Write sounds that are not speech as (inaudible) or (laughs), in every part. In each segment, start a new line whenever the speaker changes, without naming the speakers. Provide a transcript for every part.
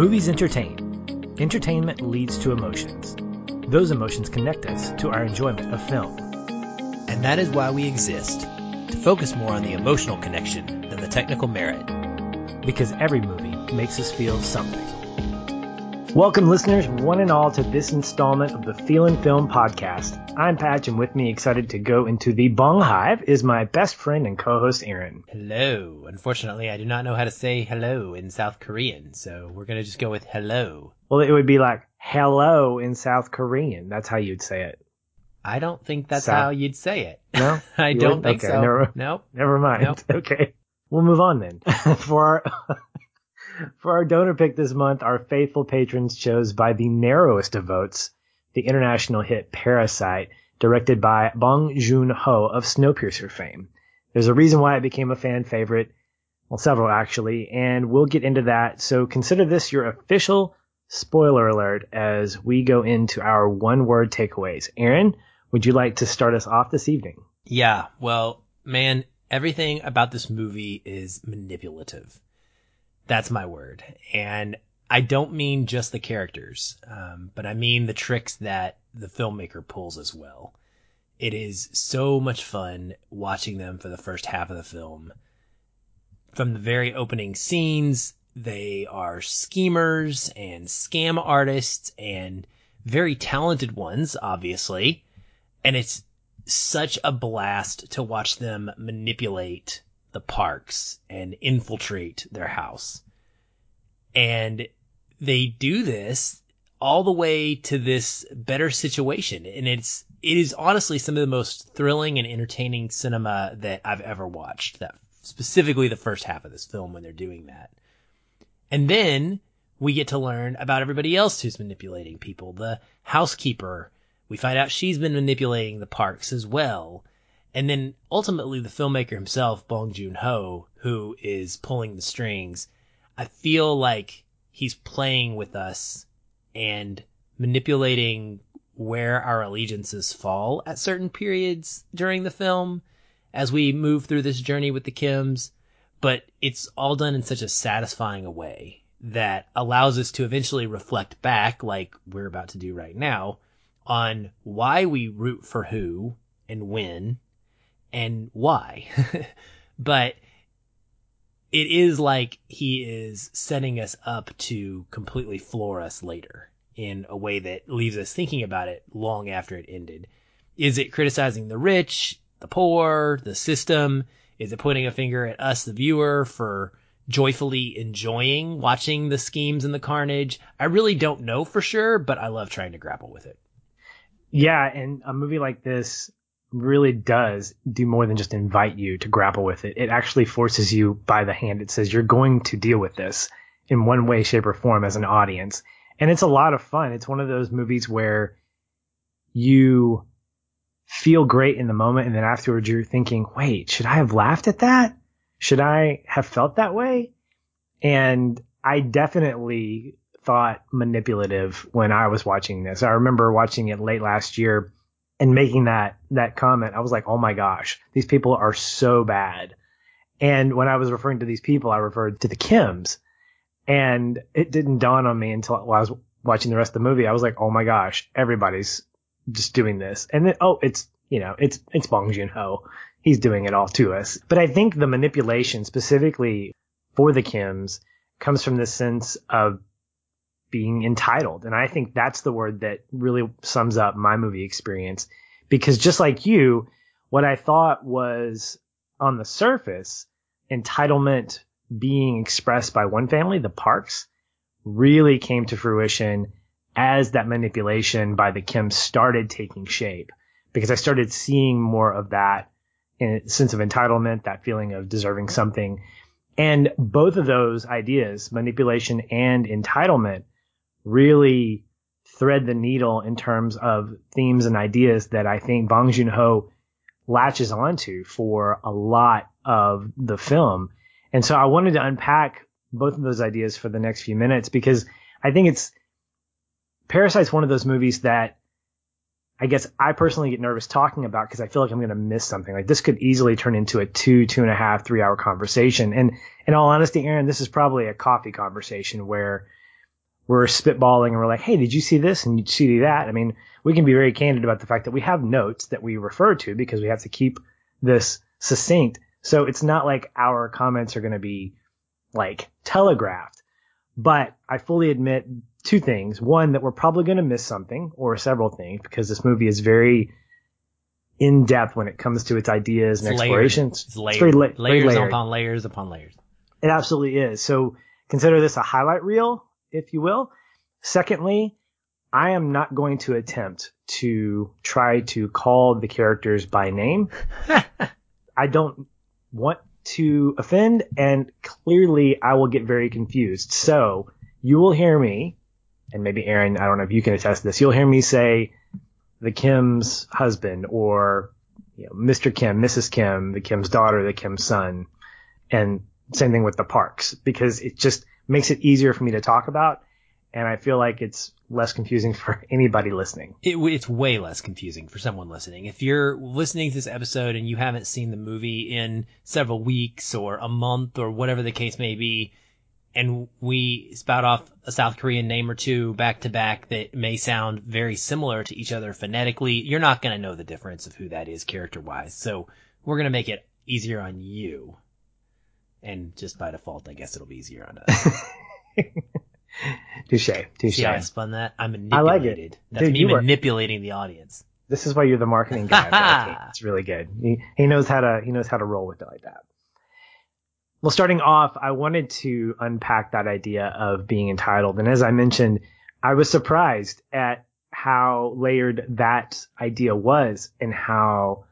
Movies entertain. Entertainment leads to emotions. Those emotions connect us to our enjoyment of film.
And that is why we exist to focus more on the emotional connection than the technical merit.
Because every movie makes us feel something. Welcome, listeners, one and all, to this installment of the Feelin' Film podcast. I'm Patch, and with me, excited to go into the Bong Hive, is my best friend and co-host Aaron.
Hello. Unfortunately, I do not know how to say hello in South Korean, so we're gonna just go with hello.
Well, it would be like hello in South Korean. That's how you'd say it.
I don't think that's how you'd say it.
No, (laughs)
I don't
would?
think
Okay,
so.
never-
Nope.
Never mind.
Nope. (laughs)
Okay. We'll move on then. (laughs) for our for our donor pick this month, our faithful patrons chose by the narrowest of votes the international hit Parasite, directed by Bong Joon-ho of Snowpiercer fame. There's a reason why it became a fan favorite. Well, several actually, and we'll get into that. So consider this your official spoiler alert as we go into our one word takeaways. Aaron, would you like to start us off this evening?
Yeah, well, man, everything about this movie is manipulative. That's my word. And I don't mean just the characters, um, but I mean the tricks that the filmmaker pulls as well. It is so much fun watching them for the first half of the film. From the very opening scenes, they are schemers and scam artists and very talented ones, obviously. And it's such a blast to watch them manipulate the Parks and infiltrate their house. And they do this all the way to this better situation. And it's, it is honestly some of the most thrilling and entertaining cinema that I've ever watched. That specifically the first half of this film when they're doing that. And then we get to learn about everybody else who's manipulating people. The housekeeper, we find out she's been manipulating the Parks as well. And then ultimately the filmmaker himself, Bong Joon-ho, who is pulling the strings, I feel like he's playing with us and manipulating where our allegiances fall at certain periods during the film as we move through this journey with the Kims. But it's all done in such a satisfying a way that allows us to eventually reflect back, like we're about to do right now, on why we root for who and when and why. (laughs) but it is like he is setting us up to completely floor us later in a way that leaves us thinking about it long after it ended. Is it criticizing the rich, the poor, the system? Is it pointing a finger at us, the viewer, for joyfully enjoying watching the schemes and the carnage? I really don't know for sure, but I love trying to grapple with it.
Yeah, and a movie like this really does do more than just invite you to grapple with it. It actually forces you by the hand. It says you're going to deal with this in one way, shape, or form as an audience. And it's a lot of fun. It's one of those movies where you feel great in the moment and then afterwards you're thinking, wait, should I have laughed at that? Should I have felt that way? And I definitely thought manipulative when I was watching this. I remember watching it late last year and making that that comment. I was like, "Oh my gosh, these people are so bad." And when I was referring to these people, I referred to the Kims. And it didn't dawn on me until I was watching the rest of the movie. I was like, "Oh my gosh, everybody's just doing this." And then oh, it's, you know, it's it's Bong Joon-ho. He's doing it all to us. But I think the manipulation specifically for the Kims comes from this sense of being entitled. And I think that's the word that really sums up my movie experience. Because just like you, what I thought was on the surface, entitlement being expressed by one family, the Parks, really came to fruition as that manipulation by the Kims started taking shape. Because I started seeing more of that eh, sense of entitlement, that feeling of deserving something. And both of those ideas, manipulation and entitlement, really thread the needle in terms of themes and ideas that I think Bong Joon-ho latches onto for a lot of the film. And so I wanted to unpack both of those ideas for the next few minutes because I think it's Parasite's one of those movies that I guess I personally get nervous talking about because I feel like I'm going to miss something. Like this could easily turn into a two, two and a half, three hour conversation. And in all honesty, Aaron, this is probably a coffee conversation where we're spitballing and we're like, hey, did you see this and you see that? I mean, we can be very candid about the fact that we have notes that we refer to because we have to keep this succinct. So it's not like our comments are going to be like telegraphed. But I fully admit two things. One, that we're probably going to miss something or several things because this movie is very in depth when it comes to its ideas and
It's
explorations.
It's layered,
It's very la- very
layers
layered.
upon layers upon layers.
It absolutely is. So consider this a highlight reel, if you will. Secondly, I am not going to attempt to try to call the characters by name. (laughs) I don't want to offend, and clearly I will get very confused. So you will hear me, and maybe Aaron, I don't know if you can attest to this. You'll hear me say the Kim's husband, or you know, Mr. Kim, Mrs. Kim, the Kim's daughter, the Kim's son, and same thing with the Parks because it just makes it easier for me to talk about, and I feel like it's less confusing (laughs) for anybody listening.
It, it's way less confusing for someone listening. If you're listening to this episode and you haven't seen the movie in several weeks or a month or whatever the case may be, and we spout off a South Korean name or two back to back that may sound very similar to each other phonetically, you're not going to know the difference of who that is character wise. So we're going to make it easier on you. And just by default, I guess it'll be easier on us. (laughs)
Touche, touche.
See how I spun that? I'm
I like it.
That's
Dude,
me
you are-
manipulating the audience.
This is why you're the marketing guy. of our team. It's really good. He, he knows how to he knows how to roll with it like that. Well, starting off, I wanted to unpack that idea of being entitled, and as I mentioned, I was surprised at how layered that idea was and how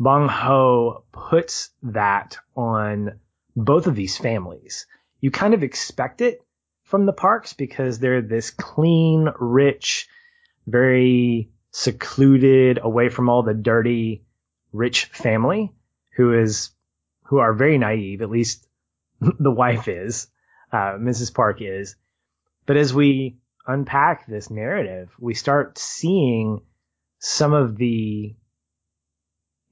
Bong Ho puts that on both of these families. You kind of expect it from the Parks because they're this clean, rich, very secluded, away from all the dirty, rich family who is, who are very naive, at least (laughs) the wife is, uh, Mrs. Park is. But as we unpack this narrative, we start seeing some of the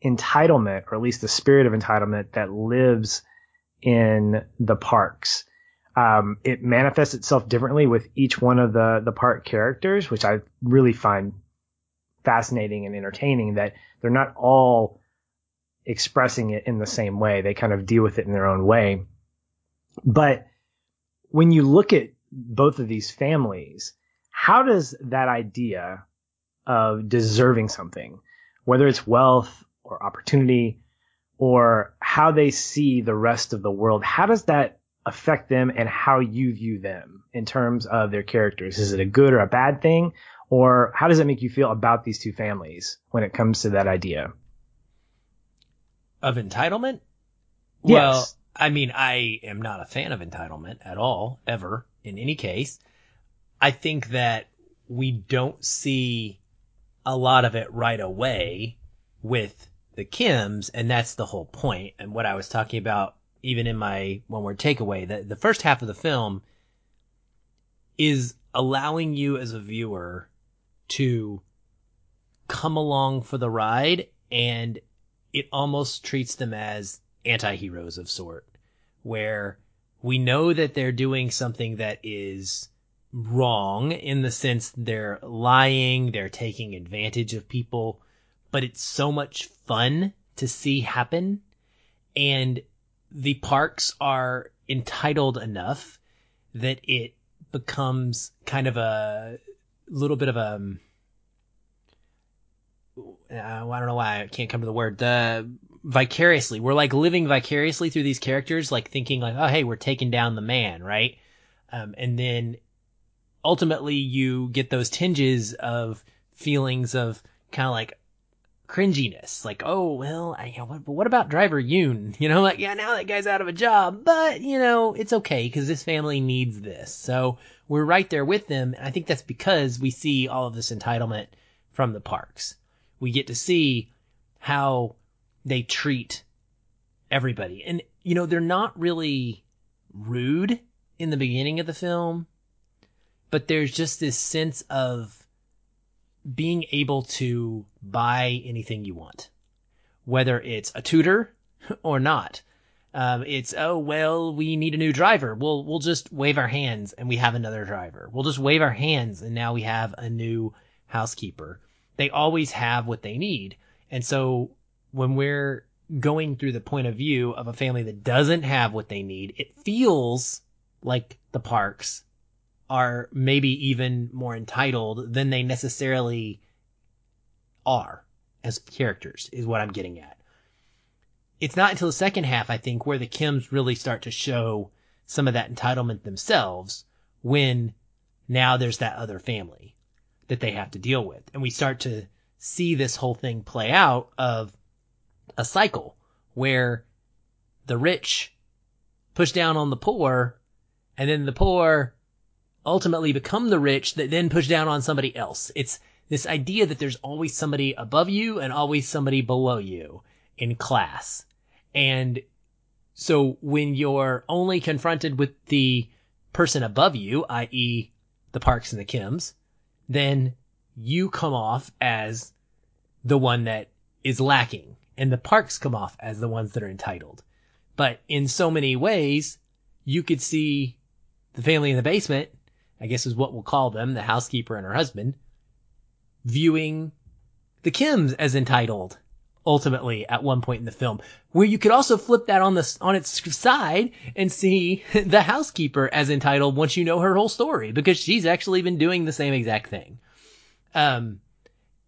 entitlement, or at least the spirit of entitlement that lives in the Parks. Um, it manifests itself differently with each one of the the Park characters, which I really find fascinating and entertaining. That they're not all expressing it in the same way; they kind of deal with it in their own way. But when you look at both of these families, how does that idea of deserving something, whether it's wealth or opportunity, or how they see the rest of the world, how does that affect them and how you view them in terms of their characters? Is it a good or a bad thing? Or how does it make you feel about these two families when it comes to that idea?
Of entitlement?
Yes.
Well, I mean, I am not a fan of entitlement at all, ever, in any case. I think that we don't see a lot of it right away with the Kims, and that's the whole point. And what I was talking about, even in my one word takeaway, that the first half of the film is allowing you as a viewer to come along for the ride and it almost treats them as anti-heroes of sort where we know that they're doing something that is wrong in the sense they're lying, they're taking advantage of people, but it's so much fun to see happen and the Parks are entitled enough that it becomes kind of a little bit of a um, uh, I don't know why I can't come to the word. The vicariously, we're like living vicariously through these characters, like thinking like, oh hey, we're taking down the man, right? Um, and then ultimately you get those tinges of feelings of kind of like cringiness, like, oh well, I, what, what about Driver Yoon? (laughs) You know, like yeah, now that guy's out of a job, but you know it's okay because this family needs this, so we're right there with them. And I think that's because we see all of this entitlement from the Parks. We get to see how they treat everybody. And, you know, they're not really rude in the beginning of the film, but there's just this sense of being able to buy anything you want, whether it's a tutor (laughs) or not. Um, it's oh well, we need a new driver. We'll we'll just wave our hands and we have another driver. We'll just wave our hands and now we have a new housekeeper. They always have what they need, and so when we're going through the point of view of a family that doesn't have what they need, it feels like the Parks are maybe even more entitled than they necessarily are as characters, is what I'm getting at. It's not until the second half, I think, where the Kims really start to show some of that entitlement themselves when now there's that other family that they have to deal with. And we start to see this whole thing play out of a cycle where the rich push down on the poor and then the poor ultimately become the rich that then push down on somebody else. It's this idea that there's always somebody above you and always somebody below you in class. And so when you're only confronted with the person above you, i.e. the Parks and the Kims, then you come off as the one that is lacking and the Parks come off as the ones that are entitled. But in so many ways, you could see the family in the basement, I guess is what we'll call them, the housekeeper and her husband, viewing the Kims as entitled ultimately at one point in the film. Where you could also flip that on the on its side and see (laughs) the housekeeper as entitled once you know her whole story because she's actually been doing the same exact thing. Um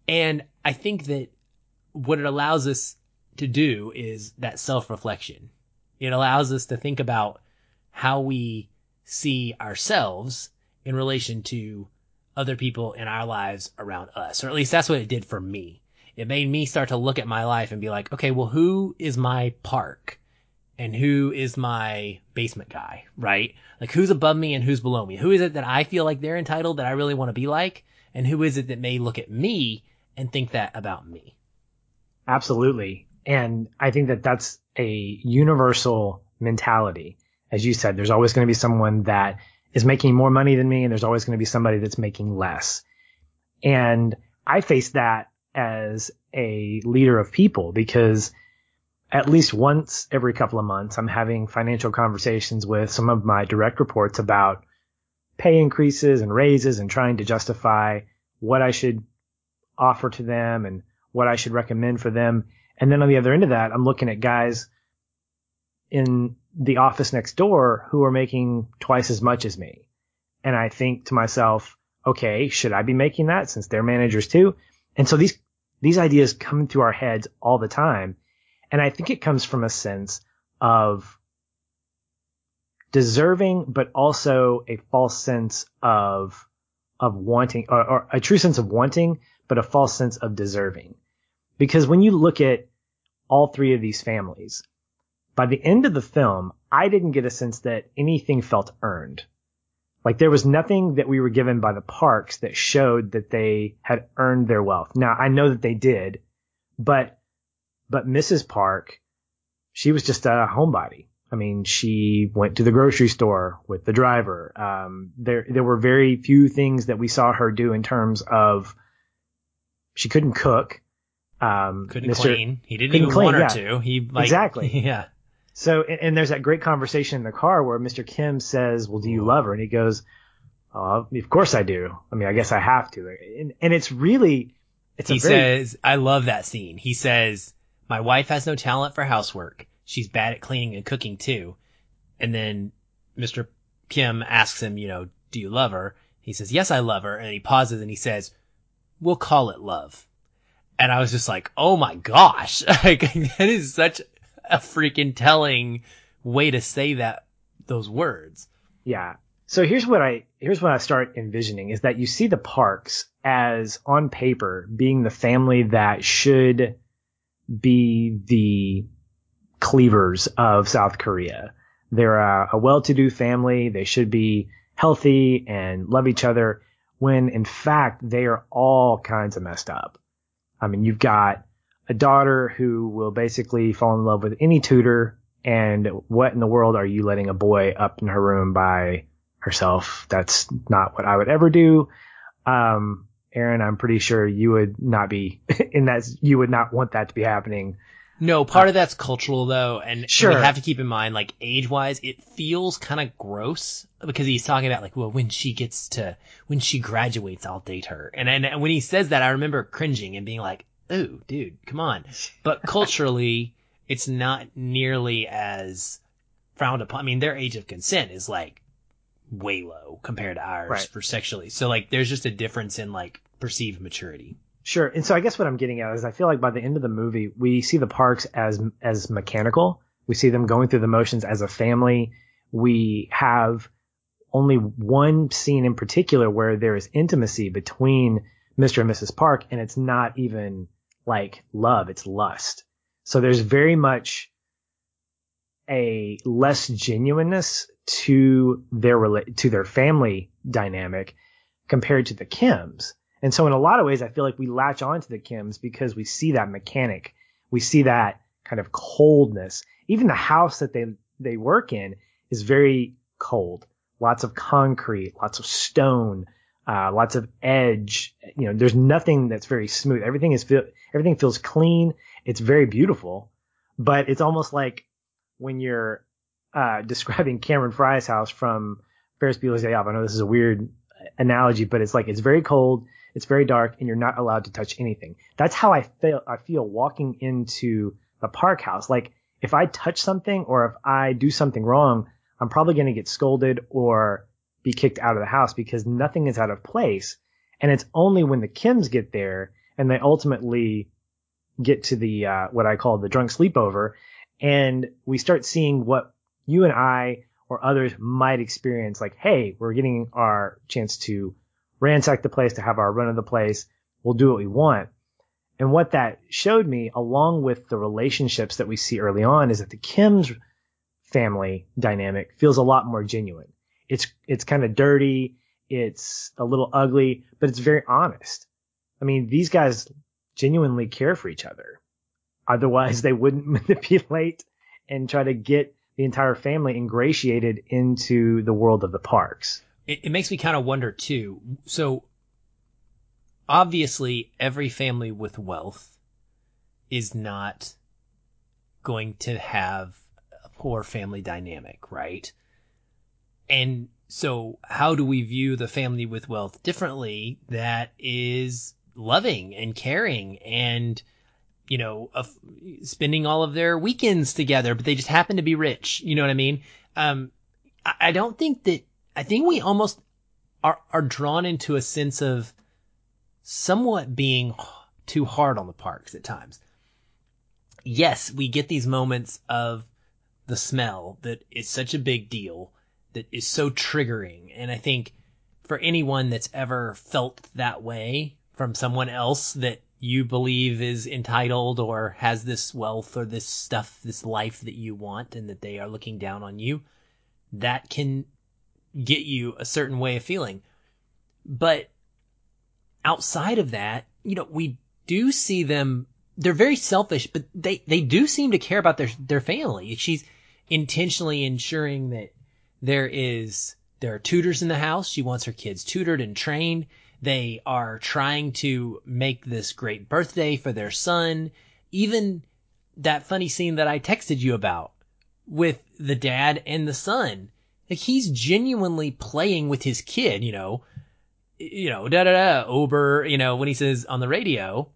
and i think that what it allows us to do is that self-reflection. It allows us to think about how we see ourselves in relation to other people in our lives around us, or at least that's what it did for me. It made me start to look at my life and be like, okay, well, who is my Park? And who is my basement guy, right? Like who's above me and who's below me? Who is it that I feel like they're entitled that I really want to be like? And who is it that may look at me and think that about me?
Absolutely. And I think that that's a universal mentality. As you said, there's always going to be someone that is making more money than me and there's always going to be somebody that's making less. And I face that as a leader of people because at least once every couple of months, I'm having financial conversations with some of my direct reports about pay increases and raises and trying to justify what I should offer to them and what I should recommend for them. And then on the other end of that, I'm looking at guys in the office next door who are making twice as much as me. And I think to myself, okay, should I be making that since they're managers too? And so these, these ideas come through our heads all the time. And I think it comes from a sense of deserving, but also a false sense of, of wanting or, or a true sense of wanting, but a false sense of deserving. Because when you look at all three of these families, by the end of the film, I didn't get a sense that anything felt earned. Like there was nothing that we were given by the Parks that showed that they had earned their wealth. Now I know that they did, but, but Mrs. Park, she was just a homebody. I mean, she went to the grocery store with the driver. Um, there, there were very few things that we saw her do in terms of she couldn't cook.
Um, couldn't Mr. clean. He didn't even clean, want her yeah. to. He like,
exactly. (laughs)
Yeah.
So, and, and, there's that great conversation in the car where Mr. Kim says, well, do you love her? And he goes, oh, of course I do. I mean, I guess I have to. And, and it's really, it's
he
very...
says, I love that scene. He says, my wife has no talent for housework. She's bad at cleaning and cooking too. And then Mr. Kim asks him, you know, do you love her? He says, yes, I love her. And he pauses and he says, we'll call it love. And I was just like, oh my gosh, (laughs) like, that is such a freaking telling way to say that those words.
Yeah. So here's what I here's what I start envisioning is that you see the Parks as on paper being the family that should be the Cleavers of South Korea. They're a, a well-to-do family. They should be healthy and love each other when in fact they are all kinds of messed up. I mean, you've got a daughter who will basically fall in love with any tutor. And what in the world are you letting a boy up in her room by herself? That's not what I would ever do. Um, Aaron, I'm pretty sure you would not be (laughs) in that. You would not want that to be happening.
No, part uh, of that's cultural though, and
sure.
we have to keep in mind, like age wise, it feels kind of gross because he's talking about like, well, when she gets to, when she graduates, I'll date her, and and when he says that, I remember cringing and being like, oh, dude, come on. (laughs) But culturally, it's not nearly as frowned upon. I mean, their age of consent is like way low compared to ours right. for sexually. So like, there's just a difference in like perceived maturity.
Sure. And so I guess what I'm getting at is I feel like by the end of the movie, we see the Parks as, as mechanical. We see them going through the motions as a family. We have only one scene in particular where there is intimacy between Mr. and Mrs. Park, and it's not even like love, it's lust. So there's very much a less genuineness to their to their family dynamic compared to the Kims. And so in a lot of ways, I feel like we latch onto the Kims because we see that mechanic. We see that kind of coldness. Even the house that they, they work in is very cold. Lots of concrete, lots of stone, uh, lots of edge. You know, there's nothing that's very smooth. Everything is feel, everything feels clean. It's very beautiful, but it's almost like when you're uh, (laughs) describing Cameron Fry's house from Ferris Bueller's Day Off. I know this is a weird analogy, but it's like it's very cold. It's very dark and you're not allowed to touch anything. That's how I feel, I feel walking into the Park house. Like if I touch something or if I do something wrong, I'm probably going to get scolded or be kicked out of the house because nothing is out of place. And it's only when the Kims get there and they ultimately get to the, uh, what I call the drunk sleepover and we start seeing what you and I or others might experience. Like, hey, we're getting our chance to ransack the place, to have our run of the place. We'll do what we want. And what that showed me, along with the relationships that we see early on, is that the Kim's family dynamic feels a lot more genuine. It's, it's kind of dirty. It's a little ugly, but it's very honest. I mean, these guys genuinely care for each other. Otherwise, they wouldn't (laughs) manipulate and try to get the entire family ingratiated into the world of the Parks
it, it makes me kind of wonder too. So obviously every family with wealth is not going to have a poor family dynamic, right? And so how do we view the family with wealth differently that is loving and caring and you know, spending all of their weekends together, but they just happen to be rich. You know what I mean? Um, I, I don't think that I think we almost are, are drawn into a sense of somewhat being too hard on the Parks at times. Yes, we get these moments of the smell that is such a big deal, that is so triggering. And I think for anyone that's ever felt that way from someone else that you believe is entitled or has this wealth or this stuff, this life that you want and that they are looking down on you, that can get you a certain way of feeling. But outside of that, you know, we do see them, they're very selfish, but they, they do seem to care about their, their family. She's intentionally ensuring that there is, there are tutors in the house. She wants her kids tutored and trained. They are trying to make this great birthday for their son. Even that funny scene that I texted you about with the dad and the son. Like he's genuinely playing with his kid, you know, you know, da da da, Ober, you know, when he says on the radio,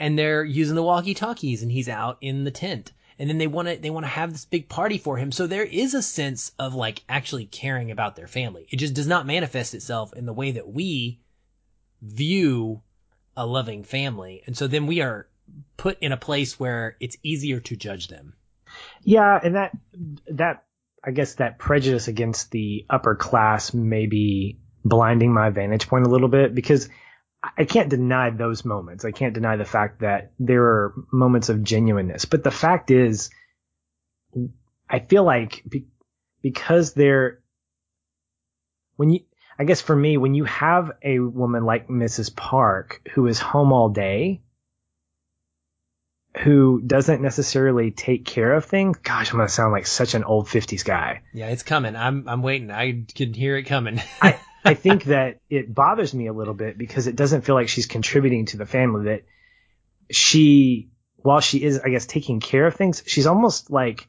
and they're using the walkie talkies and he's out in the tent. And then they want to, they want to have this big party for him. So there is a sense of like actually caring about their family. It just does not manifest itself in the way that we view a loving family. And so then we are put in a place where it's easier to judge them.
Yeah. And that, that I guess that prejudice against the upper class may be blinding my vantage point a little bit because I can't deny those moments. I can't deny the fact that there are moments of genuineness. But the fact is, I feel like be, because they're, when you, I guess for me, when you have a woman like Mrs. Park who is home all day, who doesn't necessarily take care of things. Gosh, I'm gonna sound like such an old '50s guy.
Yeah, it's coming. I'm I'm waiting. I can hear it coming.
I (laughs) I think that it bothers me a little bit because it doesn't feel like she's contributing to the family. That she while she is, I guess, taking care of things, she's almost like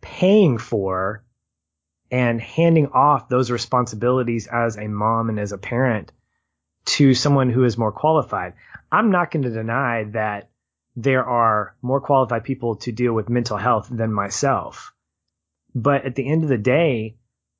paying for and handing off those responsibilities as a mom and as a parent to someone who is more qualified. I'm not going to deny that there are more qualified people to deal with mental health than myself. But at the end of the day,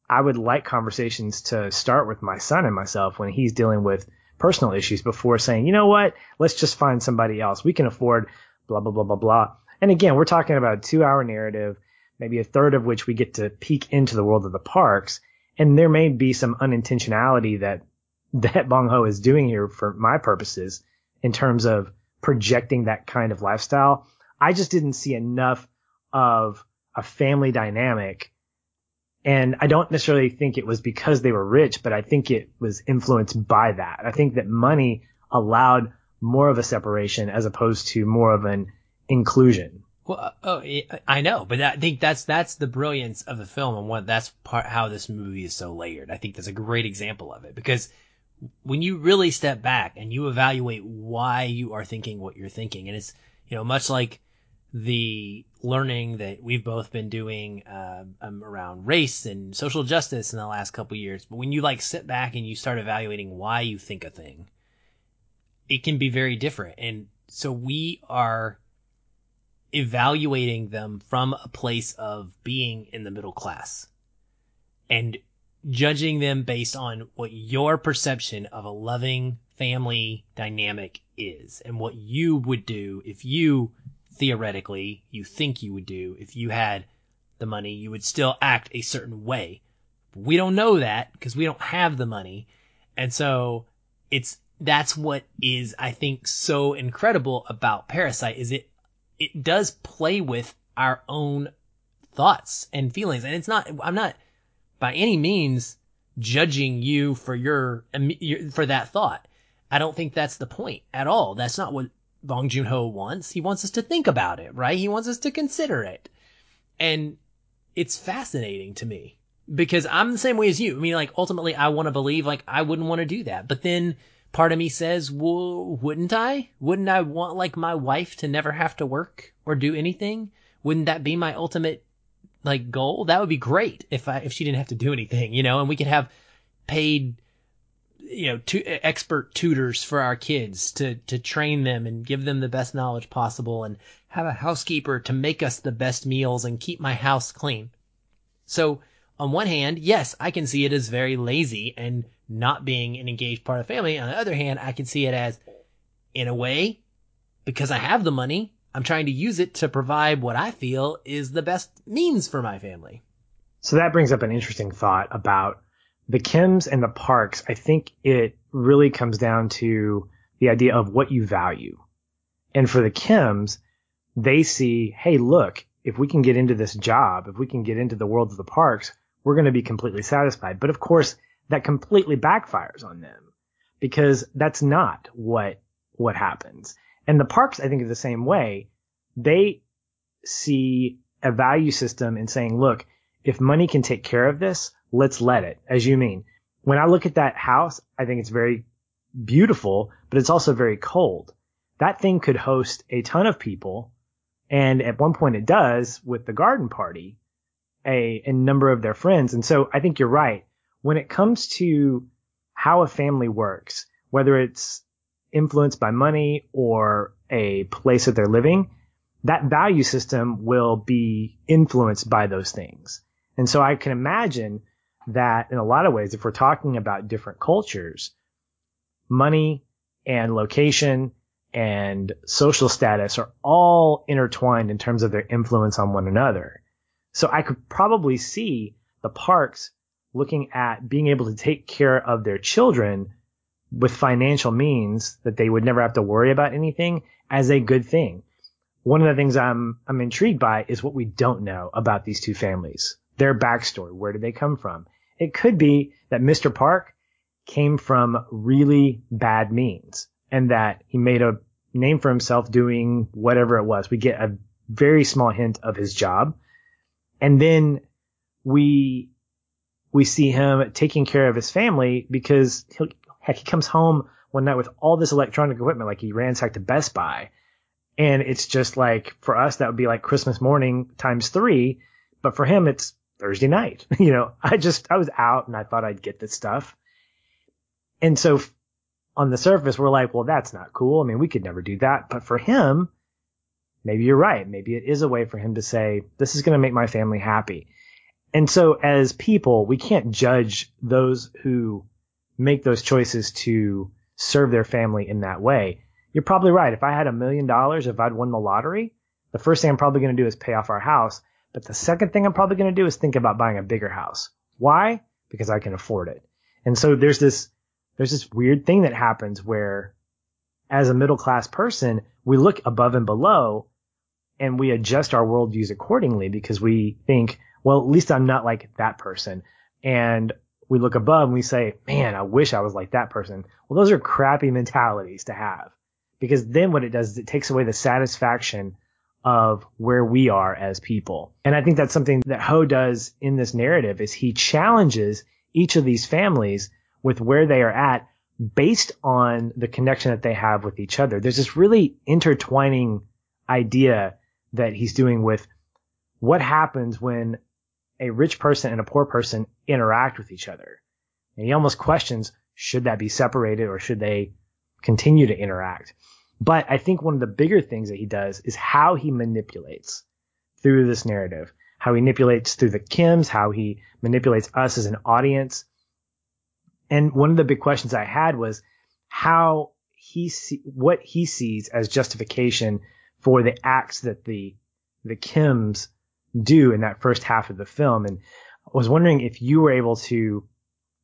I would like conversations to start with my son and myself when he's dealing with personal issues before saying, you know what, let's just find somebody else. We can afford blah, blah, blah, blah, blah. And again, we're talking about a two hour narrative, maybe a third of which we get to peek into the world of the Parks. And there may be some unintentionality that, (laughs) that Bong Ho is doing here for my purposes in terms of projecting that kind of lifestyle. I just didn't see enough of a family dynamic and I don't necessarily think it was because they were rich, but I think it was influenced by that. I think that money allowed more of a separation as opposed to more of an inclusion.
Well, uh, oh, I know, but I think that's that's the brilliance of the film and what that's part how this movie is so layered. I think that's a great example of it because when you really step back and you evaluate why you are thinking what you're thinking, and it's you know much like the learning that we've both been doing uh, um, around race and social justice in the last couple years. But when you like sit back and you start evaluating why you think a thing, it can be very different. And so we are evaluating them from a place of being in the middle class and judging them based on what your perception of a loving family dynamic is and what you would do if you theoretically you think you would do if you had the money, you would still act a certain way. We don't know that because we don't have the money. And so it's, that's what is, I think, so incredible about Parasite is it, it does play with our own thoughts and feelings. And it's not, I'm not by any means judging you for your, for that thought. I don't think that's the point at all. That's not what Bong Joon Ho wants. He wants us to think about it, right? He wants us to consider it. And it's fascinating to me because I'm the same way as you. I mean, like, ultimately, I want to believe, like, I wouldn't want to do that. But then part of me says, well, wouldn't I? Wouldn't I want, like, my wife to never have to work or do anything? Wouldn't that be my ultimate, like, goal? That would be great if I, if she didn't have to do anything, you know, and we could have paid you know, tu- expert tutors for our kids to, to train them and give them the best knowledge possible and have a housekeeper to make us the best meals and keep my house clean. So on one hand, yes, I can see it as very lazy and not being an engaged part of the family. On the other hand, I can see it as, in a way, because I have the money, I'm trying to use it to provide what I feel is the best means for my family.
So that brings up an interesting thought about the Kims and the Parks, I think it really comes down to the idea of what you value. And for the Kims, they see, hey, look, if we can get into this job, if we can get into the world of the Parks, we're going to be completely satisfied. But of course, that completely backfires on them because that's not what, what happens. And the Parks, I think, are the same way. They see a value system in saying, look, if money can take care of this, let's let it, as you mean. When I look at that house, I think it's very beautiful, but it's also very cold. That thing could host a ton of people. And at one point it does with the garden party, a, a number of their friends. And so I think you're right. When it comes to how a family works, whether it's influenced by money or a place that they're living, that value system will be influenced by those things. And so I can imagine that in a lot of ways, if we're talking about different cultures, money and location and social status are all intertwined in terms of their influence on one another. So I could probably see the Parks looking at being able to take care of their children with financial means that they would never have to worry about anything as a good thing. One of the things I'm I'm intrigued by is what we don't know about these two families. Their backstory. Where did they come from? It could be that Mr. Park came from really bad means and that he made a name for himself doing whatever it was. We get a very small hint of his job. And then we, we see him taking care of his family because heck, he comes home one night with all this electronic equipment, like he ransacked a Best Buy And it's just like for us, that would be like Christmas morning times three. But for him, it's Thursday night. (laughs) you know, I just, I was out and I thought I'd get this stuff. And so on the surface, we're like, well, that's not cool. I mean, we could never do that. But for him, maybe you're right. Maybe it is a way for him to say, this is going to make my family happy. And so as people, we can't judge those who make those choices to serve their family in that way. You're probably right. If I had a million dollars, if I'd won the lottery, the first thing I'm probably going to do is pay off our house. But the second thing I'm probably going to do is think about buying a bigger house. Why? Because I can afford it. And so there's this, there's this weird thing that happens where as a middle class person, we look above and below and we adjust our worldviews accordingly because we think, well, at least I'm not like that person. And we look above and we say, man, I wish I was like that person. Well, those are crappy mentalities to have because then what it does is it takes away the satisfaction of where we are as people. And I think that's something that Ho does in this narrative is he challenges each of these families with where they are at based on the connection that they have with each other. There's this really intertwining idea that he's doing with what happens when a rich person and a poor person interact with each other. And he almost questions, should that be separated or should they continue to interact? But I think one of the bigger things that he does is how he manipulates through this narrative, how he manipulates through the Kims, how he manipulates us as an audience. And one of the big questions I had was how he see, what he sees as justification for the acts that the the Kims do in that first half of the film. And I was wondering if you were able to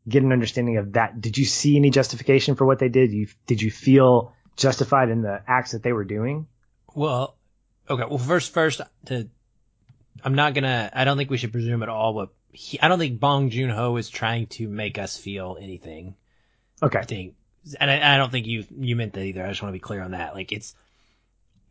get an understanding of that. Did you see any justification for what they did? You, did you feel justified in the acts that they were doing?
Well, okay. Well, first, first to, I'm not gonna, I don't think we should presume at all what he, I don't think Bong Joon-ho is trying to make us feel anything.
Okay.
I think, and I, I don't think you, you meant that either. I just want to be clear on that. Like it's,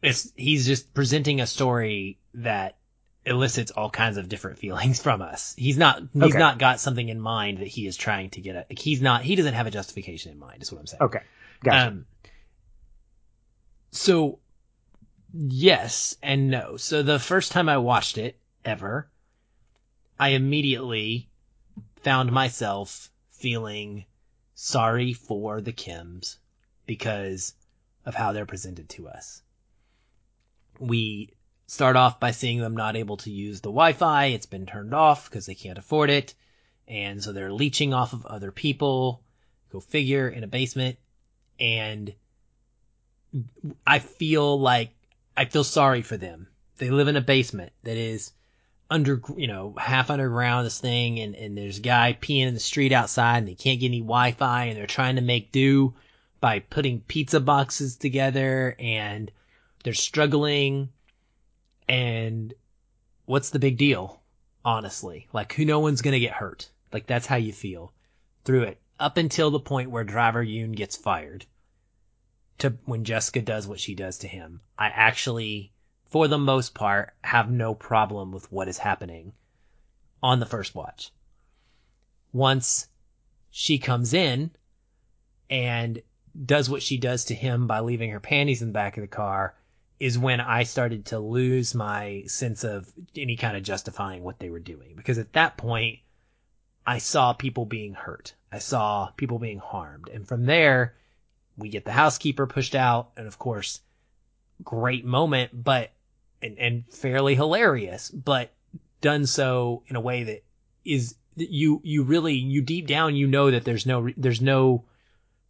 it's, he's just presenting a story that elicits all kinds of different feelings from us. He's not he's okay. not got something in mind that he is trying to get at. Like he's not he doesn't have a justification in mind. Is what I'm saying.
Okay, gotcha. Um,
so yes and no. So the first time I watched it ever, I immediately found myself feeling sorry for the Kims because of how they're presented to us. We start off by seeing them not able to use the Wi-Fi. It's been turned off because they can't afford it. And so they're leeching off of other people. Go figure in a basement. And I feel like, I feel sorry for them. They live in a basement that is under, you know, half underground, this thing. And, and there's a guy peeing in the street outside and they can't get any Wi-Fi and they're trying to make do by putting pizza boxes together and they're struggling and what's the big deal? Honestly, like who no one's gonna get hurt. Like that's how you feel through it up until the point where Driver Yoon gets fired. To when Jessica does what she does to him, I actually, for the most part, have no problem with what is happening on the first watch. Once she comes in and does what she does to him by leaving her panties in the back of the car, is when I started to lose my sense of any kind of justifying what they were doing. Because at that point, I saw people being hurt. I saw people being harmed. And from there, we get the housekeeper pushed out. And of course, great moment, but, and, and fairly hilarious, but done so in a way that is, you, you really, you deep down, you know that there's no, there's no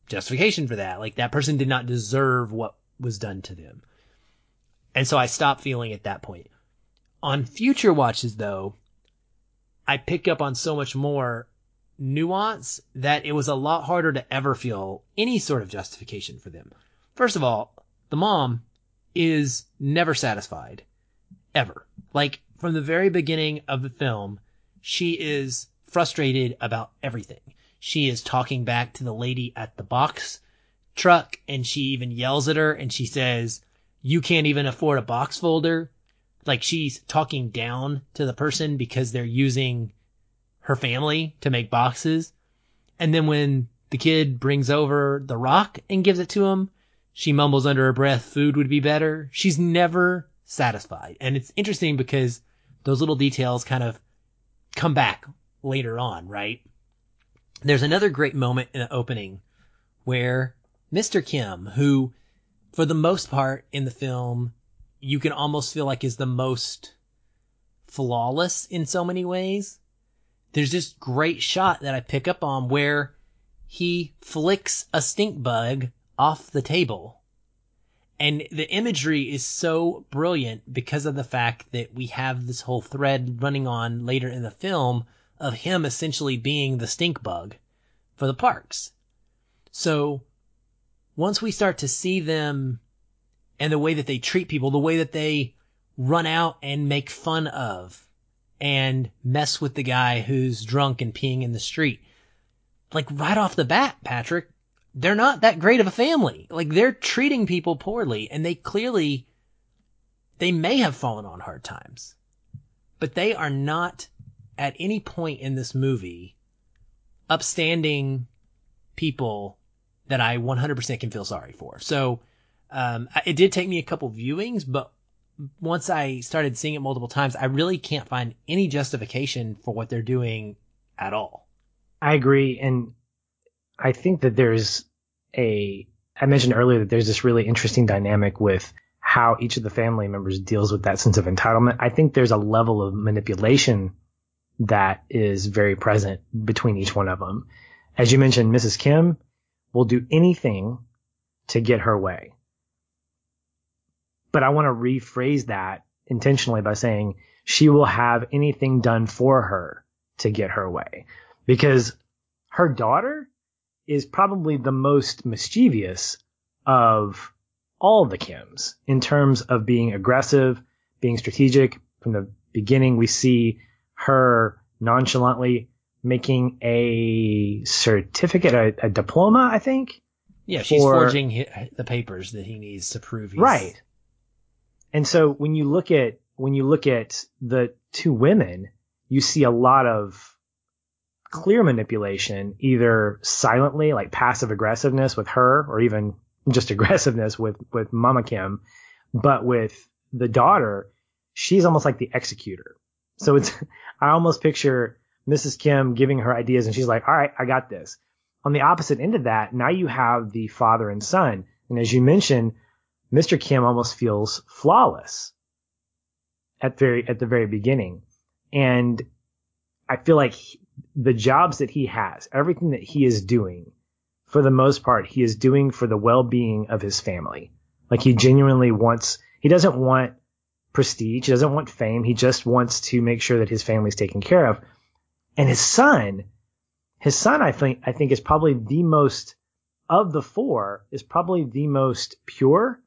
justification for that. Like that person did not deserve what was done to them. And so I stopped feeling at that point. On future watches though, I picked up on so much more nuance that it was a lot harder to ever feel any sort of justification for them. First of all, the mom is never satisfied. Ever. Like, from the very beginning of the film, she is frustrated about everything. She is talking back to the lady at the box truck and she even yells at her and she says, you can't even afford a box folder. Like she's talking down to the person because they're using her family to make boxes. And then when the kid brings over the rock and gives it to him, She mumbles under her breath, food would be better. She's never satisfied. And it's interesting because those little details kind of come back later on, right? There's another great moment in the opening where Mr. Kim, who for the most part in the film, you can almost feel like is the most flawless in so many ways. There's this great shot that I pick up on where he flicks a stink bug off the table. And the imagery is so brilliant because of the fact that we have this whole thread running on later in the film of him essentially being the stink bug for the Parks. So once we start to see them and the way that they treat people, the way that they run out and make fun of and mess with the guy who's drunk and peeing in the street. Like right off the bat, Patrick, they're not that great of a family. Like they're treating people poorly and they clearly, they may have fallen on hard times, but they are not at any point in this movie upstanding people that I 100% can feel sorry for. So, um, it did take me a couple viewings, but once I started seeing it multiple times, I really can't find any justification for what they're doing at all.
I agree. And I think that there's a, I mentioned earlier that there's this really interesting dynamic with how each of the family members deals with that sense of entitlement. I think there's a level of manipulation that is very present between each one of them. As you mentioned, Mrs. Kim will do anything to get her way. But I want to rephrase that intentionally by saying she will have anything done for her to get her way because her daughter is probably the most mischievous of all the Kims in terms of being aggressive, being strategic. From the beginning, we see her nonchalantly making a certificate, a, a diploma, I think.
Yeah, she's for, forging the papers that he needs to prove.
right. And so when you look at when you look at the two women, you see a lot of clear manipulation, either silently, like passive aggressiveness with her, or even just (laughs) aggressiveness with with Mama Kim, but with the daughter, she's almost like the executor. So it's (laughs) I almost picture Mrs. Kim giving her ideas and she's like, all right, I got this. On the opposite end of that, now you have the father and son. And as you mentioned, Mr. Kim almost feels flawless at very, at the very beginning. And I feel like he, the jobs that he has, everything that he is doing, for the most part, he is doing for the well-being of his family. Like he genuinely wants, he doesn't want prestige. He doesn't want fame. He just wants to make sure that his family's taken care of. And his son, his son, I think, I think is probably the most of the four is probably the most pure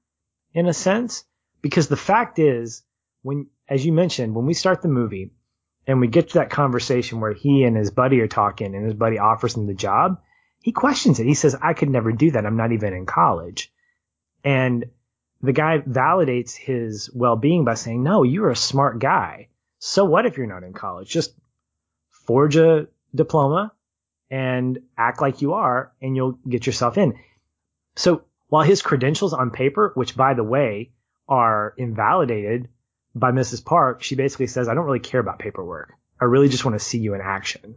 in a sense, because the fact is when, as you mentioned, when we start the movie and we get to that conversation where he and his buddy are talking and his buddy offers him the job, he questions it. He says, I could never do that. I'm not even in college. And the guy validates his well-being by saying, no, you're a smart guy. So what if you're not in college? Just forge a diploma and act like you are and you'll get yourself in. So while his credentials on paper, which by the way are invalidated by Mrs. Park, she basically says, I don't really care about paperwork. I really just want to see you in action.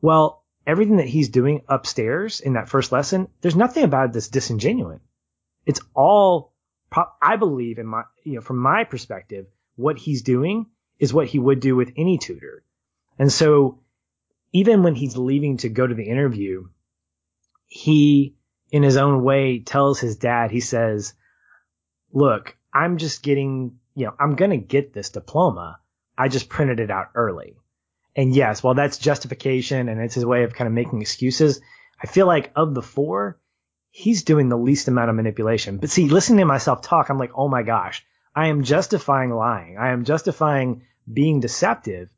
Well, everything that he's doing upstairs in that first lesson, there's nothing about this disingenuous. It's all I believe in my, you know, from my perspective, what he's doing is what he would do with any tutor. And so even when he's leaving to go to the interview, he, in his own way, tells his dad, he says, look, I'm just getting, you know, I'm going to get this diploma. I just printed it out early. And yes, while that's justification and it's his way of kind of making excuses, I feel like of the four, he's doing the least amount of manipulation. But see, listening to myself talk, I'm like, oh my gosh, I am justifying lying. I am justifying being deceptive.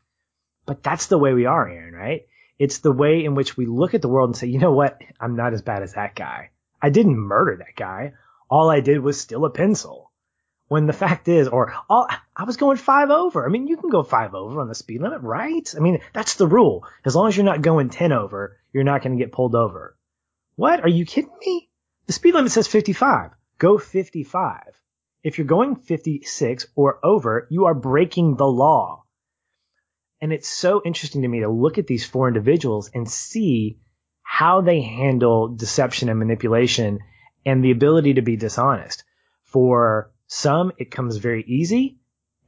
But that's the way we are, Aaron, right? It's the way in which we look at the world and say, you know what? I'm not as bad as that guy. I didn't murder that guy. All I did was steal a pencil. When the fact is, or all, I was going five over. I mean, you can go five over on the speed limit, right? I mean, that's the rule. As long as you're not going 10 over, you're not going to get pulled over. What? Are you kidding me? The speed limit says 55. Go 55. If you're going 56 or over, you are breaking the law. And it's so interesting to me to look at these four individuals and see how they handle deception and manipulation and the ability to be dishonest. For some, it comes very easy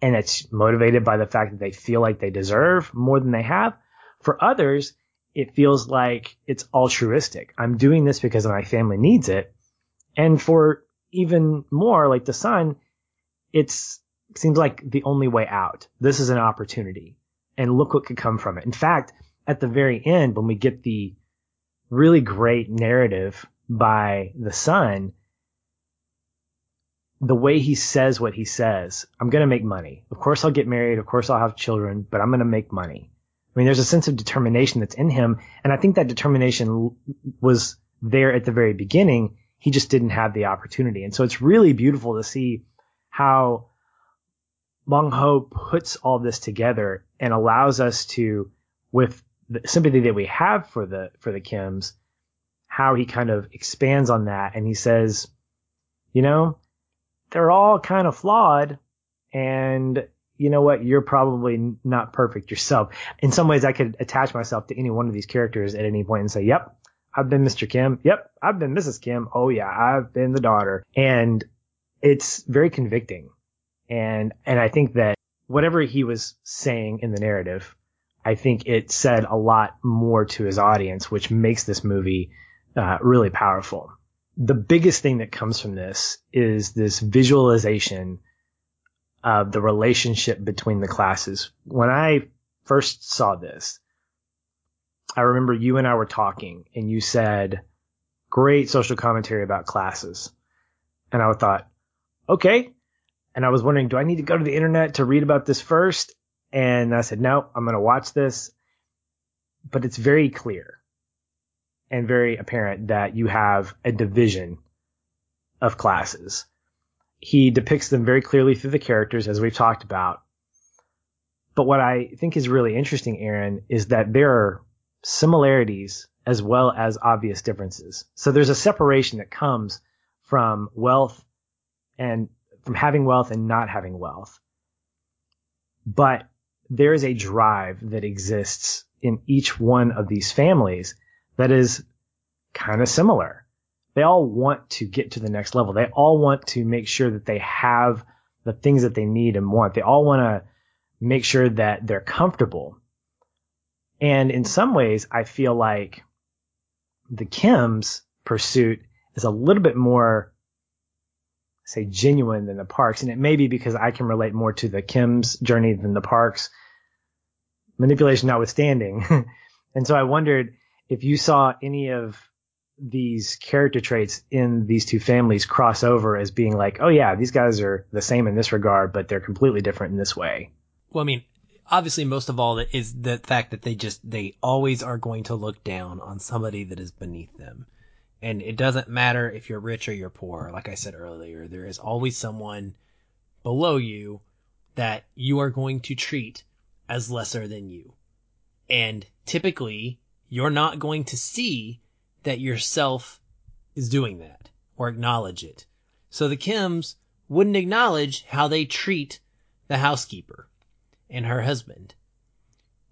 and it's motivated by the fact that they feel like they deserve more than they have. For others, it feels like it's altruistic. I'm doing this because my family needs it. And for even more, like the son, it's it seems like the only way out. This is an opportunity. And look what could come from it. In fact, at the very end, when we get the really great narrative by the son, the way he says what he says, I'm going to make money. Of course I'll get married. Of course I'll have children, but I'm going to make money. I mean, there's a sense of determination that's in him. And I think that determination was there at the very beginning. He just didn't have the opportunity. And so it's really beautiful to see how Bong Ho puts all this together and allows us to, with the sympathy that we have for the, for the Kims, how he kind of expands on that. And he says, you know, they're all kind of flawed and you know what? You're probably not perfect yourself. In some ways, I could attach myself to any one of these characters at any point and say, yep, I've been Mr. Kim. Yep, I've been Mrs. Kim. Oh yeah, I've been the daughter. And it's very convicting. And, and I think that whatever he was saying in the narrative, I think it said a lot more to his audience, which makes this movie uh, really powerful the biggest thing that comes from this is this visualization of the relationship between the classes. When I first saw this, I remember you and I were talking and you said, great social commentary about classes. And I thought, okay. And I was wondering, do I need to go to the internet to read about this first? And I said, no, I'm going to watch this. But it's very clear and very apparent that you have a division of classes. He depicts them very clearly through the characters, as we've talked about. But what I think is really interesting, Aaron, is that there are similarities as well as obvious differences. So there's a separation that comes from wealth and from having wealth and not having wealth. But there is a drive that exists in each one of these families that is kind of similar. They all want to get to the next level. They all want to make sure that they have the things that they need and want. They all want to make sure that they're comfortable. And in some ways, I feel like the Kim's pursuit is a little bit more, say, genuine than the Parks. And it may be because I can relate more to the Kim's journey than the Parks, manipulation notwithstanding. (laughs) and so I wondered if you saw any of these character traits in these two families cross over as being like, oh yeah, these guys are the same in this regard, but they're completely different in this way.
Well, I mean, obviously most of all is the fact that they just, they always are going to look down on somebody that is beneath them. And it doesn't matter if you're rich or you're poor. Like I said earlier, there is always someone below you that you are going to treat as lesser than you. And typically you're not going to see that yourself is doing that or acknowledge it. So the Kims wouldn't acknowledge how they treat the housekeeper and her husband,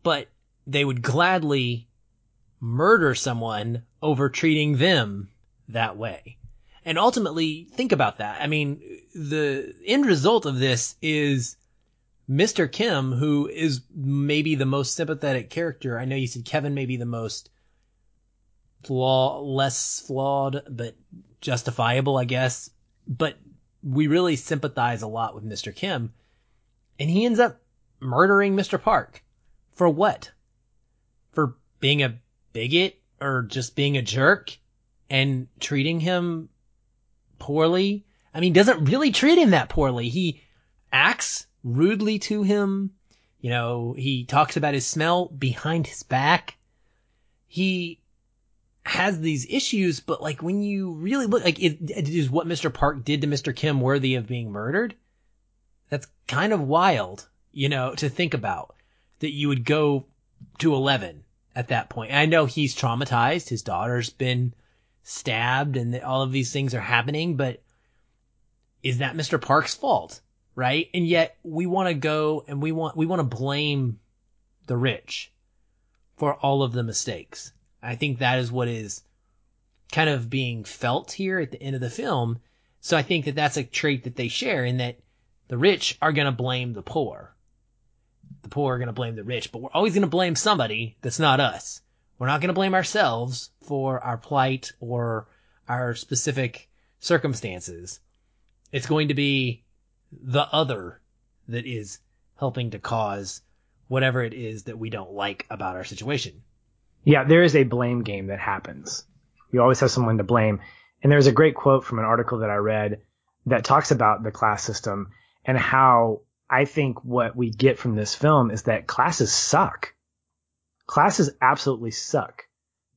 but they would gladly murder someone over treating them that way. And ultimately, think about that. I mean, the end result of this is Mr. Kim, who is maybe the most sympathetic character. I know you said Kevin may be the most flaw, less flawed, but justifiable, I guess. But we really sympathize a lot with Mr. Kim. And he ends up murdering Mr. Park. For what? For being a bigot or just being a jerk and treating him poorly? I mean, doesn't really treat him that poorly. He acts rudely to him. You know, he talks about his smell behind his back. He has these issues, but like when you really look, like it, it is what Mr. Park did to Mr. Kim worthy of being murdered? That's kind of wild, you know, to think about that you would go to 11 at that point. I know he's traumatized. His daughter's been stabbed and all of these things are happening, but is that Mr. Park's fault? Right? And yet we want to go and we want, we want to blame the rich for all of the mistakes. I think that is what is kind of being felt here at the end of the film. So I think that that's a trait that they share in that the rich are going to blame the poor. The poor are going to blame the rich, but we're always going to blame somebody that's not us. We're not going to blame ourselves for our plight or our specific circumstances. It's going to be the other that is helping to cause whatever it is that we don't like about our situation.
Yeah, there is a blame game that happens. You always have someone to blame. And there's a great quote from an article that I read that talks about the class system and how I think what we get from this film is that classes suck. Classes absolutely suck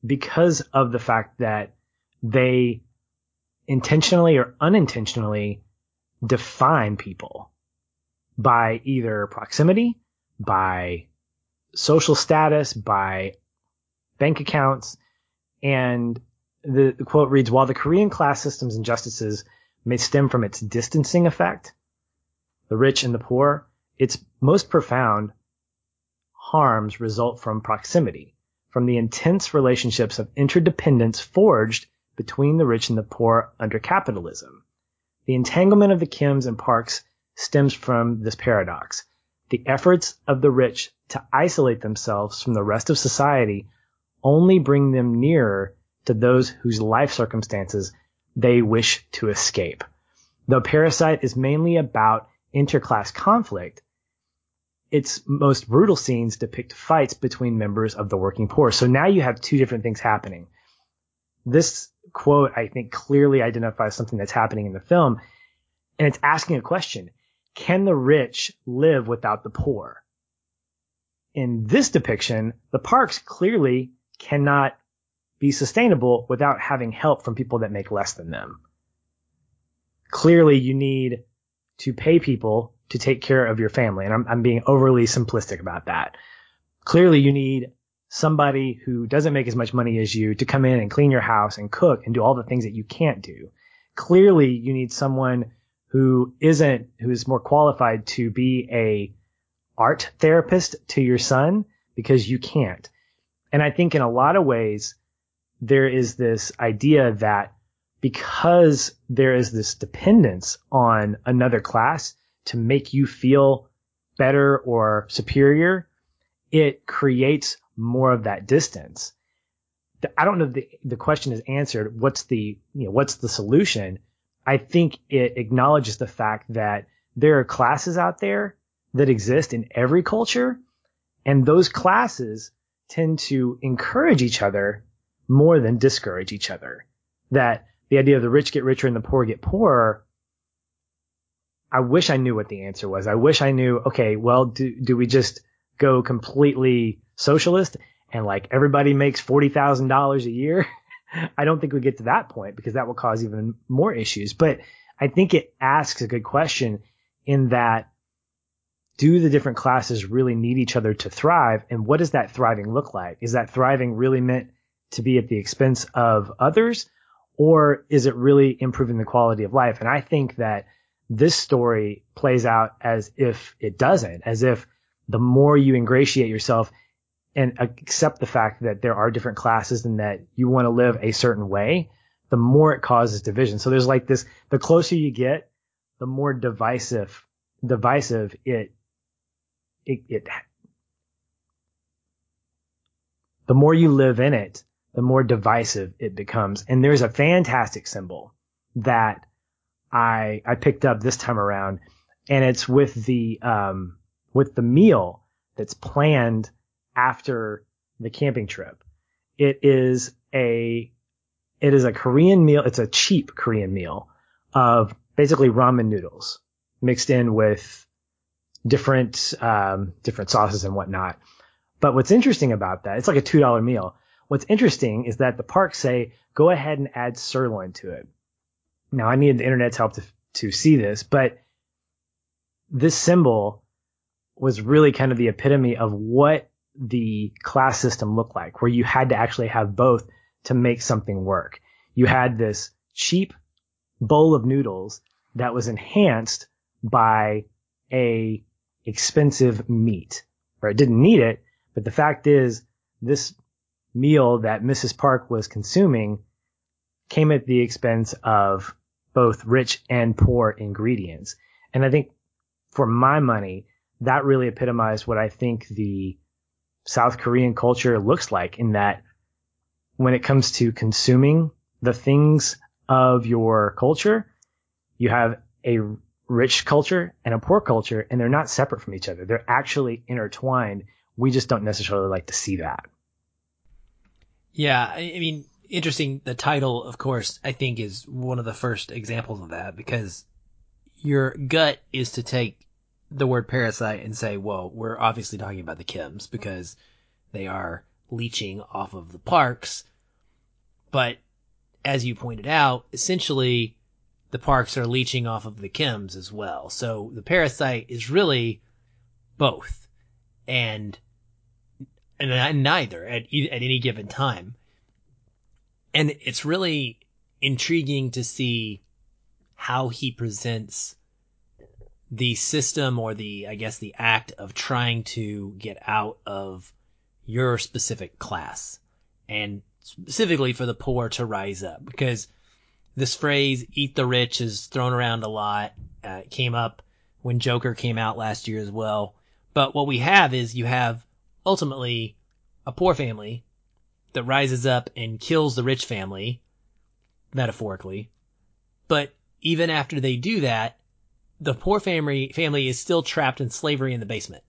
because of the fact that they intentionally or unintentionally define people by either proximity, by social status, by bank accounts. And the, the, quote reads, while the Korean class system's injustices may stem from its distancing effect, the rich and the poor, its most profound harms result from proximity, from the intense relationships of interdependence forged between the rich and the poor under capitalism. The entanglement of the Kims and Parks stems from this paradox. The efforts of the rich to isolate themselves from the rest of society only bring them nearer to those whose life circumstances they wish to escape. The Parasite is mainly about interclass conflict, its most brutal scenes depict fights between members of the working poor. So now you have two different things happening. This quote, I think, clearly identifies something that's happening in the film, and it's asking a question. Can the rich live without the poor? In this depiction, the Parks clearly cannot be sustainable without having help from people that make less than them. Clearly, you need to pay people to take care of your family. And I'm, I'm being overly simplistic about that. Clearly, you need somebody who doesn't make as much money as you to come in and clean your house and cook and do all the things that you can't do. Clearly, you need someone who isn't, who is more qualified to be a art therapist to your son because you can't. And I think in a lot of ways, there is this idea that because there is this dependence on another class to make you feel better or superior, it creates more of that distance. I don't know if the, the question is answered. What's the, you know, what's the solution? I think it acknowledges the fact that there are classes out there that exist in every culture and those classes tend to encourage each other more than discourage each other. That the idea of the rich get richer and the poor get poorer. I wish I knew what the answer was. I wish I knew, okay, well, do, do we just go completely socialist and like everybody makes $40,000 a year? (laughs) I don't think we get to that point because that will cause even more issues. But I think it asks a good question in that do the different classes really need each other to thrive? And what does that thriving look like? Is that thriving really meant to be at the expense of others? Or is it really improving the quality of life? And I think that this story plays out as if it doesn't, as if the more you ingratiate yourself and accept the fact that there are different classes and that you want to live a certain way, the more it causes division. So there's like this, the closer you get, the more divisive, divisive it it, it the more you live in it, the more divisive it becomes. And there's a fantastic symbol that I I picked up this time around, and it's with the um with the meal that's planned after the camping trip. It is a it is a Korean meal. It's a cheap Korean meal of basically ramen noodles mixed in with different um, different sauces and whatnot. But what's interesting about that, it's like a two dollar meal. What's interesting is that the Parks say go ahead and add sirloin to it. Now I needed the internet's help to to see this, but this symbol was really kind of the epitome of what the class system looked like, where you had to actually have both to make something work. you had this cheap bowl of noodles that was enhanced by a expensive meat, or it didn't need it. But the fact is, this meal that Mrs. Park was consuming came at the expense of both rich and poor ingredients. And I think for my money, that really epitomized what I think the South Korean culture looks like in that when it comes to consuming the things of your culture, you have a rich culture and a poor culture, and they're not separate from each other. They're actually intertwined. We just don't necessarily like to see that.
Yeah, I mean, interesting. The title, of course, I think is one of the first examples of that because your gut is to take the word parasite and say, well, we're obviously talking about the Kims because they are leeching off of the Parks. But as you pointed out, essentially the Parks are leeching off of the Kims as well. So the parasite is really both and and neither at at any given time. And it's really intriguing to see how he presents the system or the I guess the act of trying to get out of your specific class and specifically for the poor to rise up because this phrase "eat the rich" is thrown around a lot. Uh, it came up when Joker came out last year as well. But what we have is you have ultimately a poor family that rises up and kills the rich family, metaphorically. But even after they do that, the poor family family is still trapped in slavery in the basement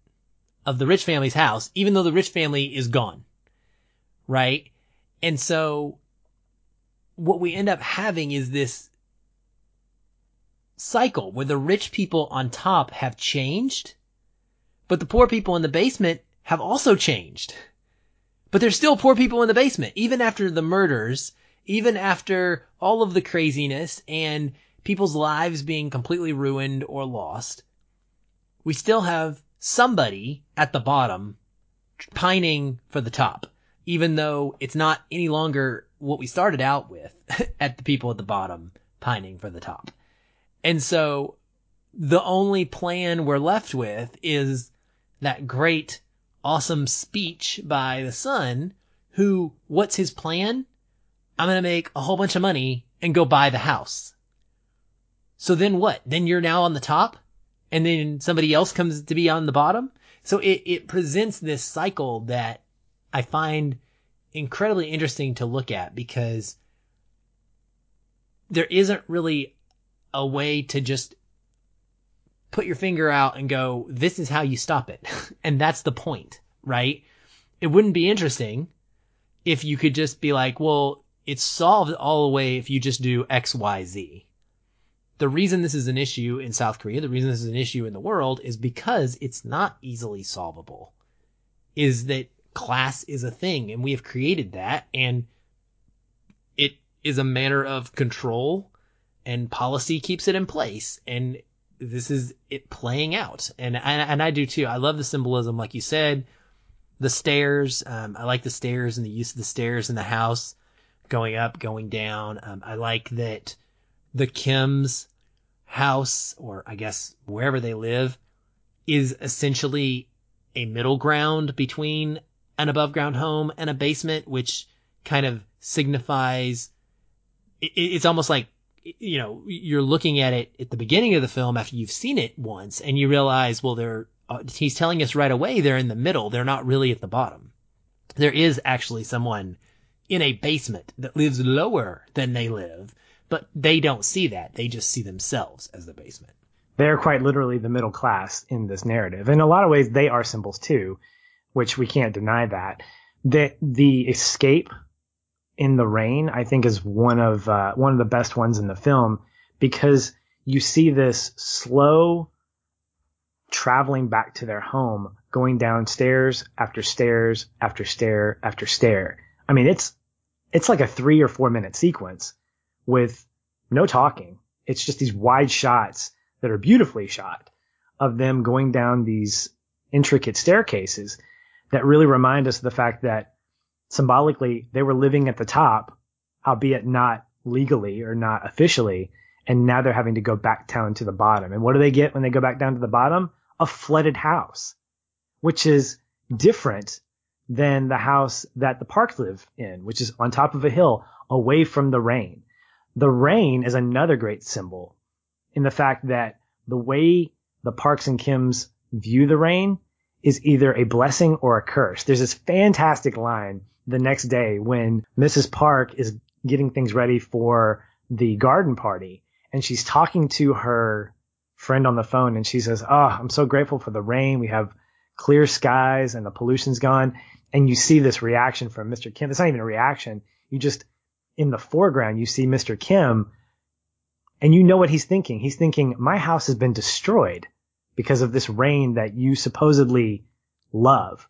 of the rich family's house, even though the rich family is gone. Right? And so what we end up having is this cycle where the rich people on top have changed, but the poor people in the basement have also changed. But there's still poor people in the basement, even after the murders, even after all of the craziness and people's lives being completely ruined or lost. We still have somebody at the bottom pining for the top, even though it's not any longer what we started out with (laughs) at the people at the bottom pining for the top. And so the only plan we're left with is that great, awesome speech by the son who, what's his plan? I'm going to make a whole bunch of money and go buy the house. So then what? Then you're now on the top and then somebody else comes to be on the bottom. So it, it presents this cycle that I find incredibly interesting to look at because there isn't really a way to just put your finger out and go, this is how you stop it. (laughs) and that's the point, right? It wouldn't be interesting if you could just be like, well, it's solved all the way if you just do X, Y, Z. The reason this is an issue in South Korea, the reason this is an issue in the world is because it's not easily solvable. Is that class is a thing and we have created that and it is a manner of control and policy keeps it in place and this is it playing out and and, and I do too. I love the symbolism like you said. The stairs, um, I like the stairs and the use of the stairs in the house going up, going down. Um, I like that the Kim's house or I guess wherever they live is essentially a middle ground between an above ground home and a basement, which kind of signifies it, it's almost like you know you're looking at it at the beginning of the film after you've seen it once and you realize well they're uh, he's telling us right away they're in the middle. They're not really at the bottom. There is actually someone in a basement that lives lower than they live but they don't see that. They just see themselves as the basement.
They're quite literally the middle class in this narrative. In a lot of ways they are symbols too which we can't deny that. The the escape in the rain, I think, is one of uh, one of the best ones in the film because you see this slow traveling back to their home, going downstairs after stairs after stair after stair. I mean, it's it's like a three or four minute sequence with no talking. It's just these wide shots that are beautifully shot of them going down these intricate staircases that really remind us of the fact that symbolically they were living at the top, albeit not legally or not officially. And now they're having to go back down to the bottom. And what do they get when they go back down to the bottom? A flooded house, which is different than the house that the Parks live in, which is on top of a hill away from the rain. The rain is another great symbol in the fact that the way the Parks and Kims view the rain is either a blessing or a curse. There's this fantastic line the next day when Mrs. Park is getting things ready for the garden party and she's talking to her friend on the phone and she says, Oh, I'm so grateful for the rain. We have clear skies and the pollution's gone. And you see this reaction from Mr. Kim. It's not even a reaction. You just, in the foreground, you see Mr. Kim and you know what he's thinking. He's thinking, my house has been destroyed because of this rain that you supposedly love.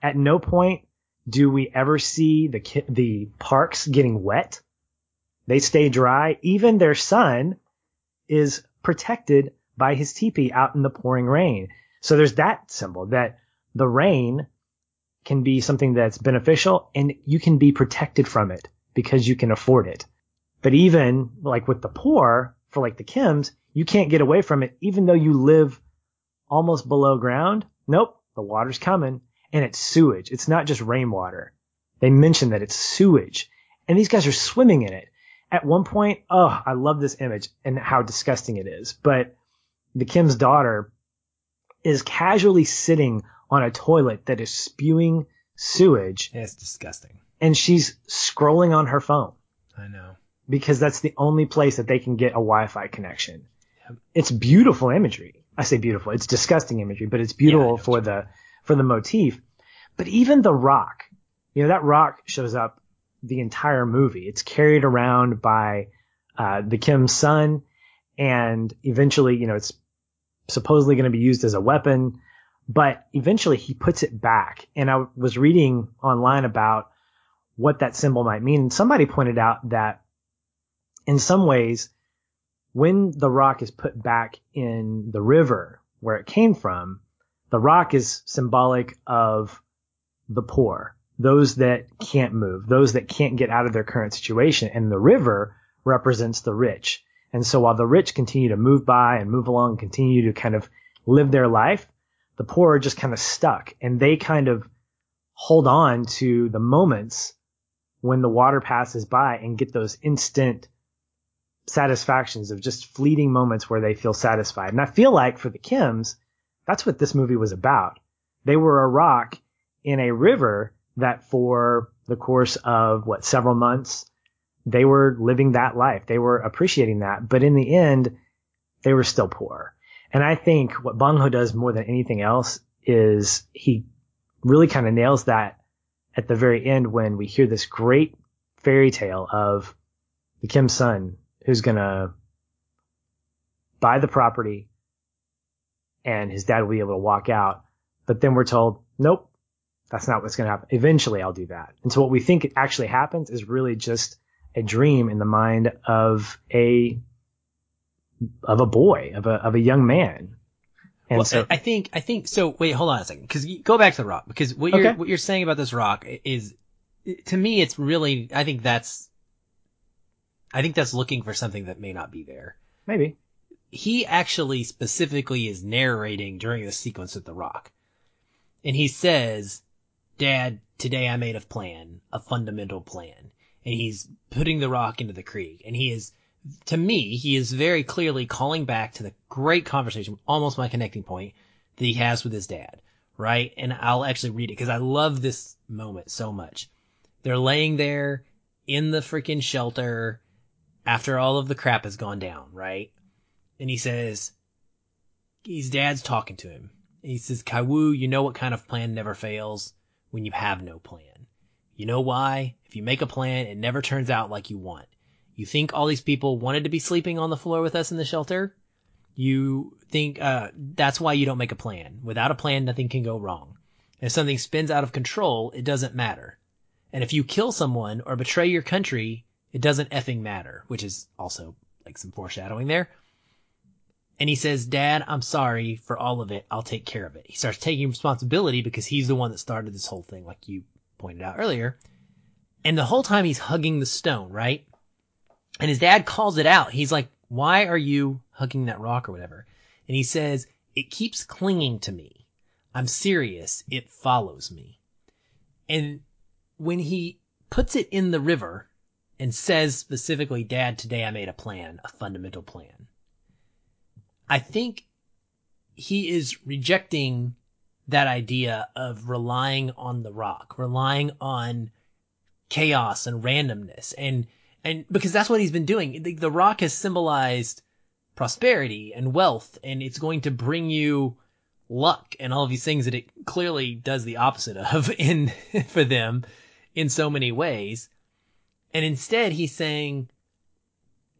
At no point do we ever see the the Parks getting wet. They stay dry. Even their son is protected by his teepee out in the pouring rain. So there's that symbol that the rain can be something that's beneficial and you can be protected from it because you can afford it. But even like with the poor, for like the Kims, you can't get away from it even though you live almost below ground. Nope, the water's coming and it's sewage. It's not just rainwater. They mention that it's sewage and these guys are swimming in it. At one point, oh, I love this image and how disgusting it is. But the Kim's daughter is casually sitting on a toilet that is spewing sewage.
It's disgusting.
And she's scrolling on her phone.
I know.
Because that's the only place that they can get a Wi-Fi connection. Yep. It's beautiful imagery. I say beautiful. It's disgusting imagery, but it's beautiful yeah, for the for the motif. But even the rock, you know, that rock shows up the entire movie. It's carried around by uh, the Kim's son, and eventually, you know, it's supposedly going to be used as a weapon. But eventually, he puts it back. And I was reading online about what that symbol might mean, and somebody pointed out that in some ways, when the rock is put back in the river where it came from, the rock is symbolic of the poor, those that can't move, those that can't get out of their current situation. And the river represents the rich. And so while the rich continue to move by and move along, continue to kind of live their life, the poor are just kind of stuck and they kind of hold on to the moments when the water passes by and get those instant satisfactions of just fleeting moments where they feel satisfied. And I feel like for the Kims, that's what this movie was about. They were a rock in a river that for the course of what several months, they were living that life. They were appreciating that. But in the end, they were still poor. And I think what Bong Ho does more than anything else is he really kind of nails that at the very end when we hear this great fairy tale of the Kim son who's going to buy the property and his dad will be able to walk out. But then we're told, nope, that's not what's going to happen. Eventually I'll do that. And so what we think actually happens is really just a dream in the mind of a, of a boy, of a, of a young man.
And well, so I think, I think, so wait, hold on a second. Cause go back to the rock because what you're, what you're saying about this rock is, to me, it's really, I think that's I think that's looking for something that may not be there.
Maybe.
He actually specifically is narrating during the sequence with the rock. And he says, Dad, today I made a plan, a fundamental plan. And he's putting the rock into the creek. And he is, to me, he is very clearly calling back to the great conversation, almost my connecting point, that he has with his dad. Right? And I'll actually read it because I love this moment so much. They're laying there in the freaking shelter after all of the crap has gone down, right? And he says, his dad's talking to him. He says, Ki-woo, you know what kind of plan never fails? When you have no plan. You know why? If you make a plan, it never turns out like you want. You think all these people wanted to be sleeping on the floor with us in the shelter? You think, uh, that's why you don't make a plan. Without a plan, nothing can go wrong. If something spins out of control, it doesn't matter. And if you kill someone or betray your country, it doesn't effing matter, which is also like some foreshadowing there. And he says, Dad, I'm sorry for all of it. I'll take care of it. He starts taking responsibility because he's the one that started this whole thing, like you pointed out earlier. And the whole time he's hugging the stone, right? And his dad calls it out. He's like, why are you hugging that rock or whatever? And he says, it keeps clinging to me. I'm serious. It follows me. And when he puts it in the river and says specifically, dad, today I made a plan, a fundamental plan. I think he is rejecting that idea of relying on the rock, relying on chaos and randomness and and because that's what he's been doing. The, the rock has symbolized prosperity and wealth and it's going to bring you luck and all of these things that it clearly does the opposite of (laughs) in for them in so many ways. And instead he's saying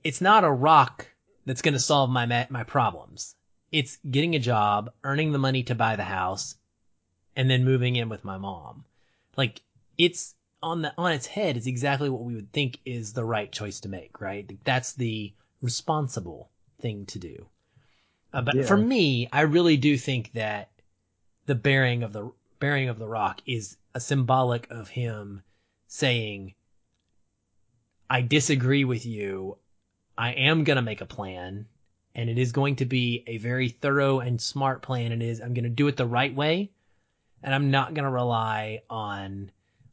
it's not a rock that's going to solve my my problems. It's getting a job, earning the money to buy the house, and then moving in with my mom. Like it's on the on its head is exactly what we would think is the right choice to make, right? That's the responsible thing to do. Uh, but yeah. for me, I really do think that the bearing of the bearing of the rock is a symbolic of him saying, "I disagree with you. I am gonna make a plan, and it is going to be a very thorough and smart plan. It is I'm gonna do it the right way, and I'm not gonna rely on."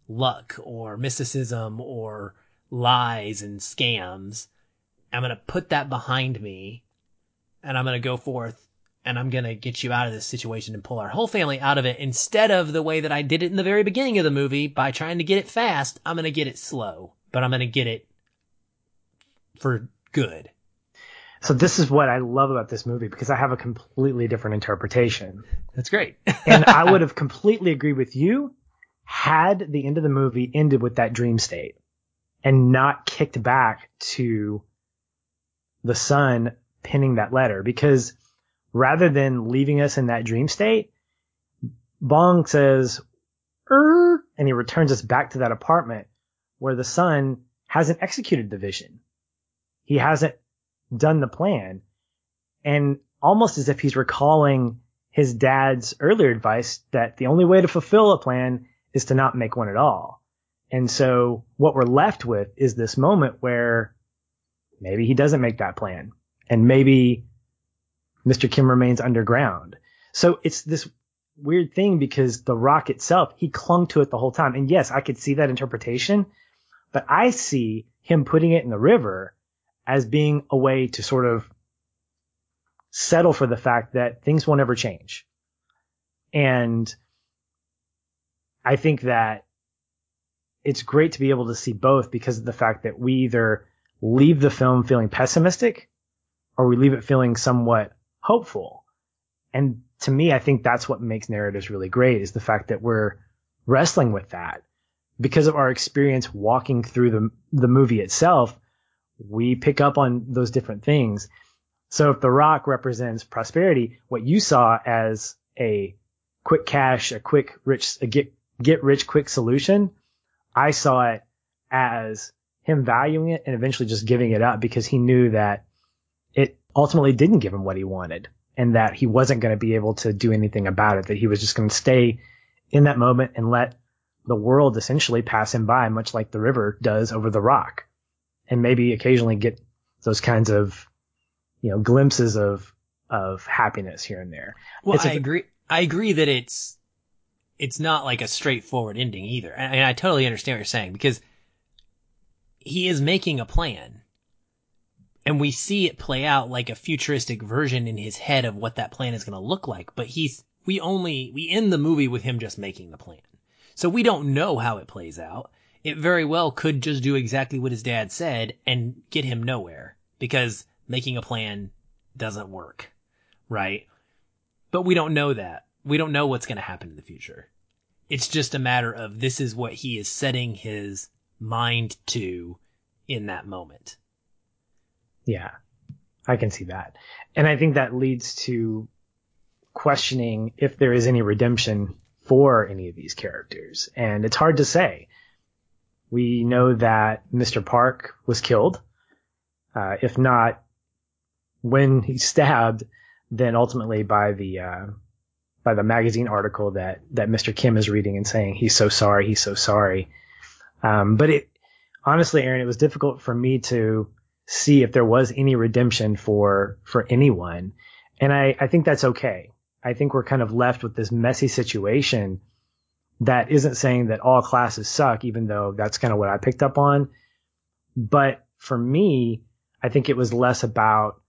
luck or mysticism or lies and scams. I'm going to put that behind me and I'm going to go forth and I'm going to get you out of this situation and pull our whole family out of it instead of the way that I did it in the very beginning of the movie by trying to get it fast. I'm going to get it slow, but I'm going to get it for good.
So this is what I love about this movie because I have a completely different interpretation.
That's great. (laughs)
and I would have completely agreed with you had the end of the movie ended with that dream state and not kicked back to the son pinning that letter because rather than leaving us in that dream state, Bong says, er, and he returns us back to that apartment where the son hasn't executed the vision. He hasn't done the plan. And almost as if he's recalling his dad's earlier advice that the only way to fulfill a plan is to not make one at all. And so what we're left with is this moment where maybe he doesn't make that plan and maybe Mr. Kim remains underground. So it's this weird thing because the rock itself, he clung to it the whole time. And yes, I could see that interpretation, but I see him putting it in the river as being a way to sort of settle for the fact that things won't ever change. And I think that it's great to be able to see both because of the fact that we either leave the film feeling pessimistic or we leave it feeling somewhat hopeful. And to me, I think that's what makes narratives really great is the fact that we're wrestling with that because of our experience walking through the, the movie itself. We pick up on those different things. So if The Rock represents prosperity, what you saw as a quick cash, a quick rich, a get get rich quick solution, I saw it as him valuing it and eventually just giving it up because he knew that it ultimately didn't give him what he wanted and that he wasn't going to be able to do anything about it, that he was just going to stay in that moment and let the world essentially pass him by, much like the river does over the rock. And maybe occasionally get those kinds of, you know, glimpses of, of happiness here and there.
Well, it's I a, agree. I agree that it's it's not like a straightforward ending either. And I totally understand what you're saying because he is making a plan and we see it play out like a futuristic version in his head of what that plan is going to look like. But he's, we only, we end the movie with him just making the plan. So we don't know how it plays out. It very well could just do exactly what his dad said and get him nowhere because making a plan doesn't work. Right. But we don't know that we don't know what's going to happen in the future. It's just a matter of this is what he is setting his mind to in that moment.
Yeah, I can see that. And I think that leads to questioning if there is any redemption for any of these characters. And it's hard to say. We know that Mr. Park was killed. Uh, if not when he's (laughs) stabbed, then ultimately by the, uh, by the magazine article that that Mr. Kim is reading and saying he's so sorry, he's so sorry. Um, but it honestly, Aaron, it was difficult for me to see if there was any redemption for for anyone. And I, I think that's okay. I think we're kind of left with this messy situation that isn't saying that all classes suck, even though that's kind of what I picked up on. But for me, I think it was less about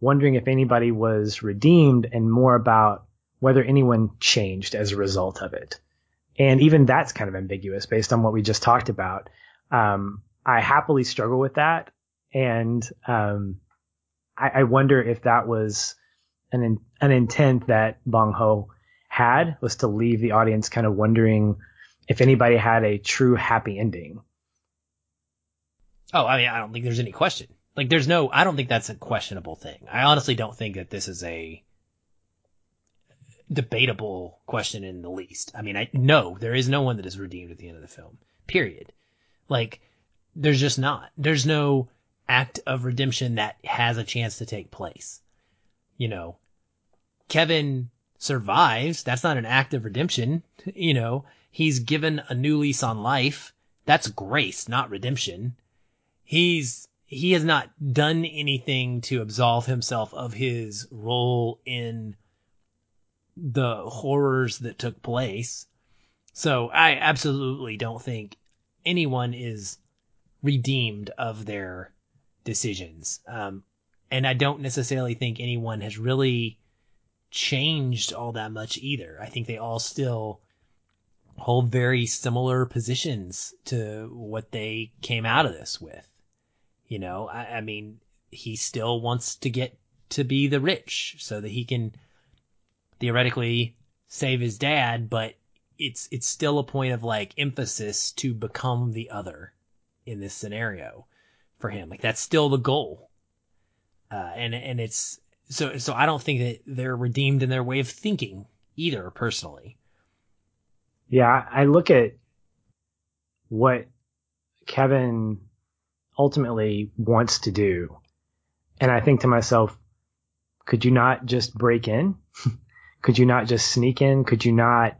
wondering if anybody was redeemed and more about whether anyone changed as a result of it. And even that's kind of ambiguous based on what we just talked about. Um, I happily struggle with that. And, um, I, I, wonder if that was an, an intent that Bong Ho had was to leave the audience kind of wondering if anybody had a true happy ending.
Oh, I mean, I don't think there's any question. Like, there's no, I don't think that's a questionable thing. I honestly don't think that this is a debatable question in the least. I mean, I no, there is no one that is redeemed at the end of the film. Period. Like, there's just not. There's no act of redemption that has a chance to take place. You know, Kevin survives. That's not an act of redemption. (laughs) You know, he's given a new lease on life. That's grace, not redemption. He's, he has not done anything to absolve himself of his role in the horrors that took place. So I absolutely don't think anyone is redeemed of their decisions. Um, and I don't necessarily think anyone has really changed all that much either. I think they all still hold very similar positions to what they came out of this with. You know, I, I mean, he still wants to get to be the rich so that he can theoretically save his dad, but it's it's still a point of like emphasis to become the other in this scenario for him. Like that's still the goal. Uh, and and it's so so I don't think that they're redeemed in their way of thinking either personally.
Yeah, I look at what Kevin ultimately wants to do and I think to myself, could you not just break in? (laughs) Could you not just sneak in? Could you not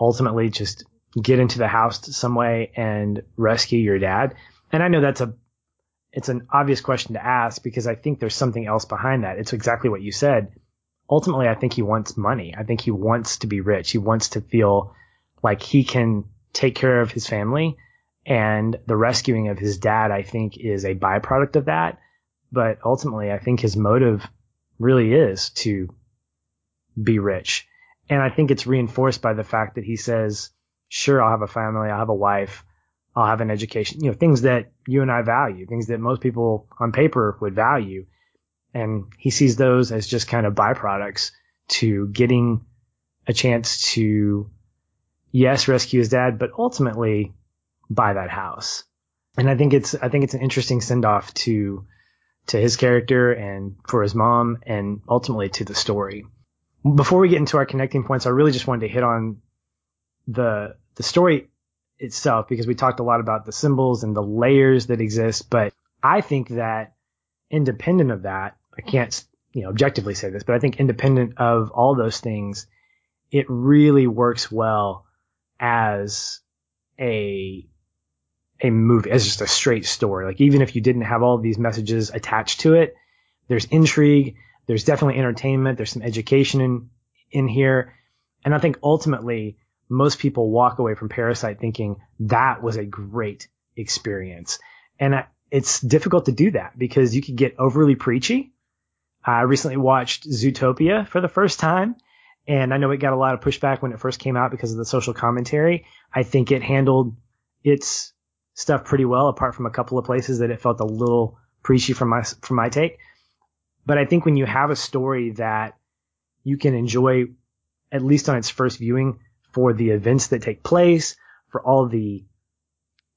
ultimately just get into the house some way and rescue your dad? And I know that's a, it's an obvious question to ask because I think there's something else behind that. It's exactly what you said. Ultimately, I think he wants money. I think he wants to be rich. He wants to feel like he can take care of his family and the rescuing of his dad, I think is a byproduct of that. But ultimately, I think his motive really is to be rich. And I think it's reinforced by the fact that he says, sure, I'll have a family, I'll have a wife, I'll have an education, you know, things that you and I value, things that most people on paper would value. And he sees those as just kind of byproducts to getting a chance to, yes, rescue his dad, but ultimately buy that house. And I think it's, I think it's an interesting send off to, to his character and for his mom and ultimately to the story before we get into our connecting points, I really just wanted to hit on the the story itself because we talked a lot about the symbols and the layers that exist. But I think that independent of that, I can't you know objectively say this, but I think independent of all those things, it really works well as a a movie as just a straight story. Like even if you didn't have all these messages attached to it, there's intrigue, there's definitely entertainment. There's some education in, in here. And I think ultimately most people walk away from Parasite thinking that was a great experience. And I, it's difficult to do that because you could get overly preachy. I recently watched Zootopia for the first time and I know it got a lot of pushback when it first came out because of the social commentary. I think it handled its stuff pretty well apart from a couple of places that it felt a little preachy from my, from my take. But I think when you have a story that you can enjoy, at least on its first viewing, for the events that take place, for all the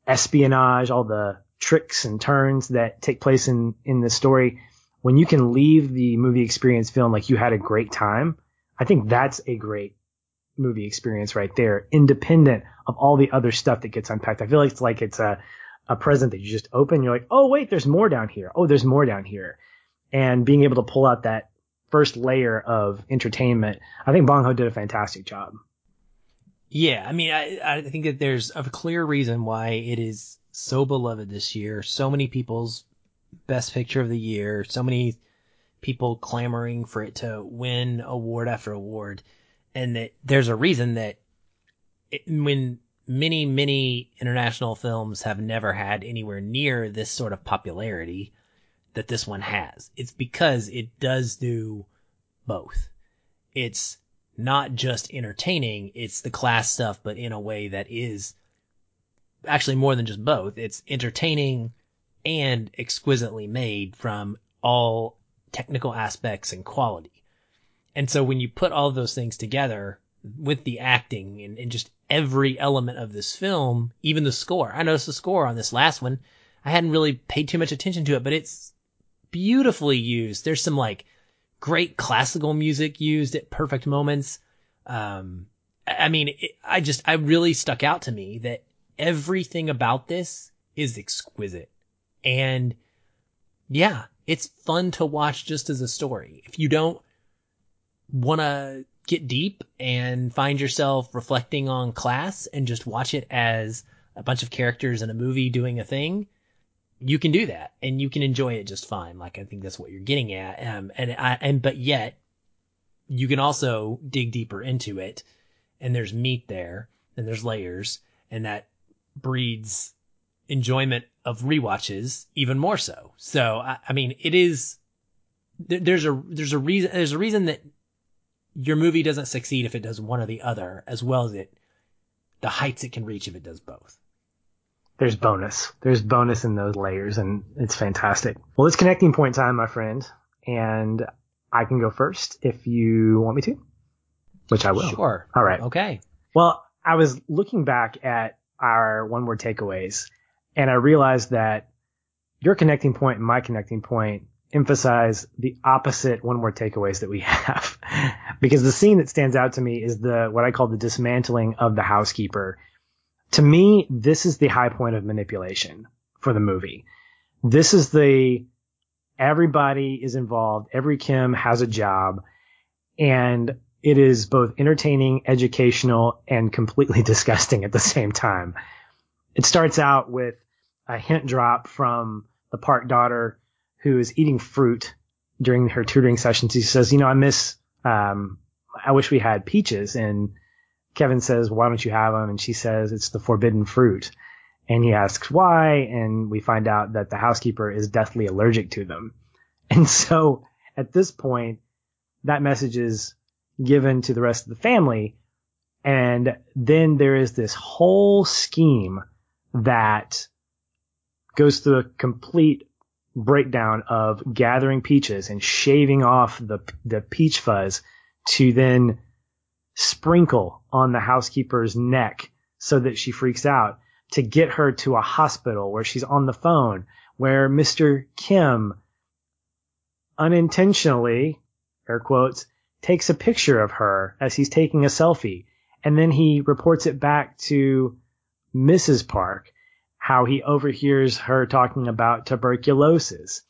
espionage, all the tricks and turns that take place in, in the story, when you can leave the movie experience feeling like you had a great time, I think that's a great movie experience right there, independent of all the other stuff that gets unpacked. I feel like it's like it's a, a present that you just open. You're like, oh, wait, there's more down here. Oh, there's more down here and being able to pull out that first layer of entertainment, I think Bong Ho did a fantastic job.
Yeah, I mean, I, I think that there's a clear reason why it is so beloved this year. So many people's best picture of the year. So many people clamoring for it to win award after award. And that there's a reason that it, when many, many international films have never had anywhere near this sort of popularity that this one has. It's because it does do both. It's not just entertaining, it's the class stuff, but in a way that is actually more than just both. It's entertaining and exquisitely made from all technical aspects and quality. And so when you put all those things together with the acting and, and just every element of this film, even the score, I noticed the score on this last one. I hadn't really paid too much attention to it, but it's beautifully used. There's some like great classical music used at perfect moments. Um, I mean, it, I just, I really stuck out to me that everything about this is exquisite. And yeah, it's fun to watch just as a story. If you don't want to get deep and find yourself reflecting on class and just watch it as a bunch of characters in a movie doing a thing, you can do that and you can enjoy it just fine. Like I think that's what you're getting at. Um, and I, and, but yet you can also dig deeper into it and there's meat there and there's layers and that breeds enjoyment of rewatches even more so. So, I, I mean, it is, there's a, there's a reason, there's a reason that your movie doesn't succeed if it does one or the other as well as it, the heights it can reach if it does both
there's bonus. There's bonus in those layers and it's fantastic. Well, it's connecting point time, my friend. And I can go first if you want me to, which I will.
Sure.
All right.
Okay.
Well, I was looking back at our one word takeaways and I realized that your connecting point and my connecting point emphasize the opposite one word takeaways that we (laughs) have. because the scene that stands out to me is the, what I call the dismantling of the housekeeper to me, this is the high point of manipulation for the movie. This is the everybody is involved, every Kim has a job, and it is both entertaining, educational, and completely (laughs) disgusting at the same time. It starts out with a hint drop from the park daughter who is eating fruit during her tutoring sessions. She says, you know, I miss, um, I wish we had peaches and Kevin says, why don't you have them? And she says, it's the forbidden fruit. And he asks why. And we find out that the housekeeper is deathly allergic to them. (laughs) And so at this point, that message is given to the rest of the family. And then there is this whole scheme that goes through a complete breakdown of gathering peaches and shaving off the, the peach fuzz to then sprinkle on the housekeeper's neck so that she freaks out to get her to a hospital where she's on the phone, where Mr. Kim unintentionally, air quotes, takes a picture of her as he's taking a selfie. And then he reports it back to Mrs. Park, how he overhears her talking about tuberculosis.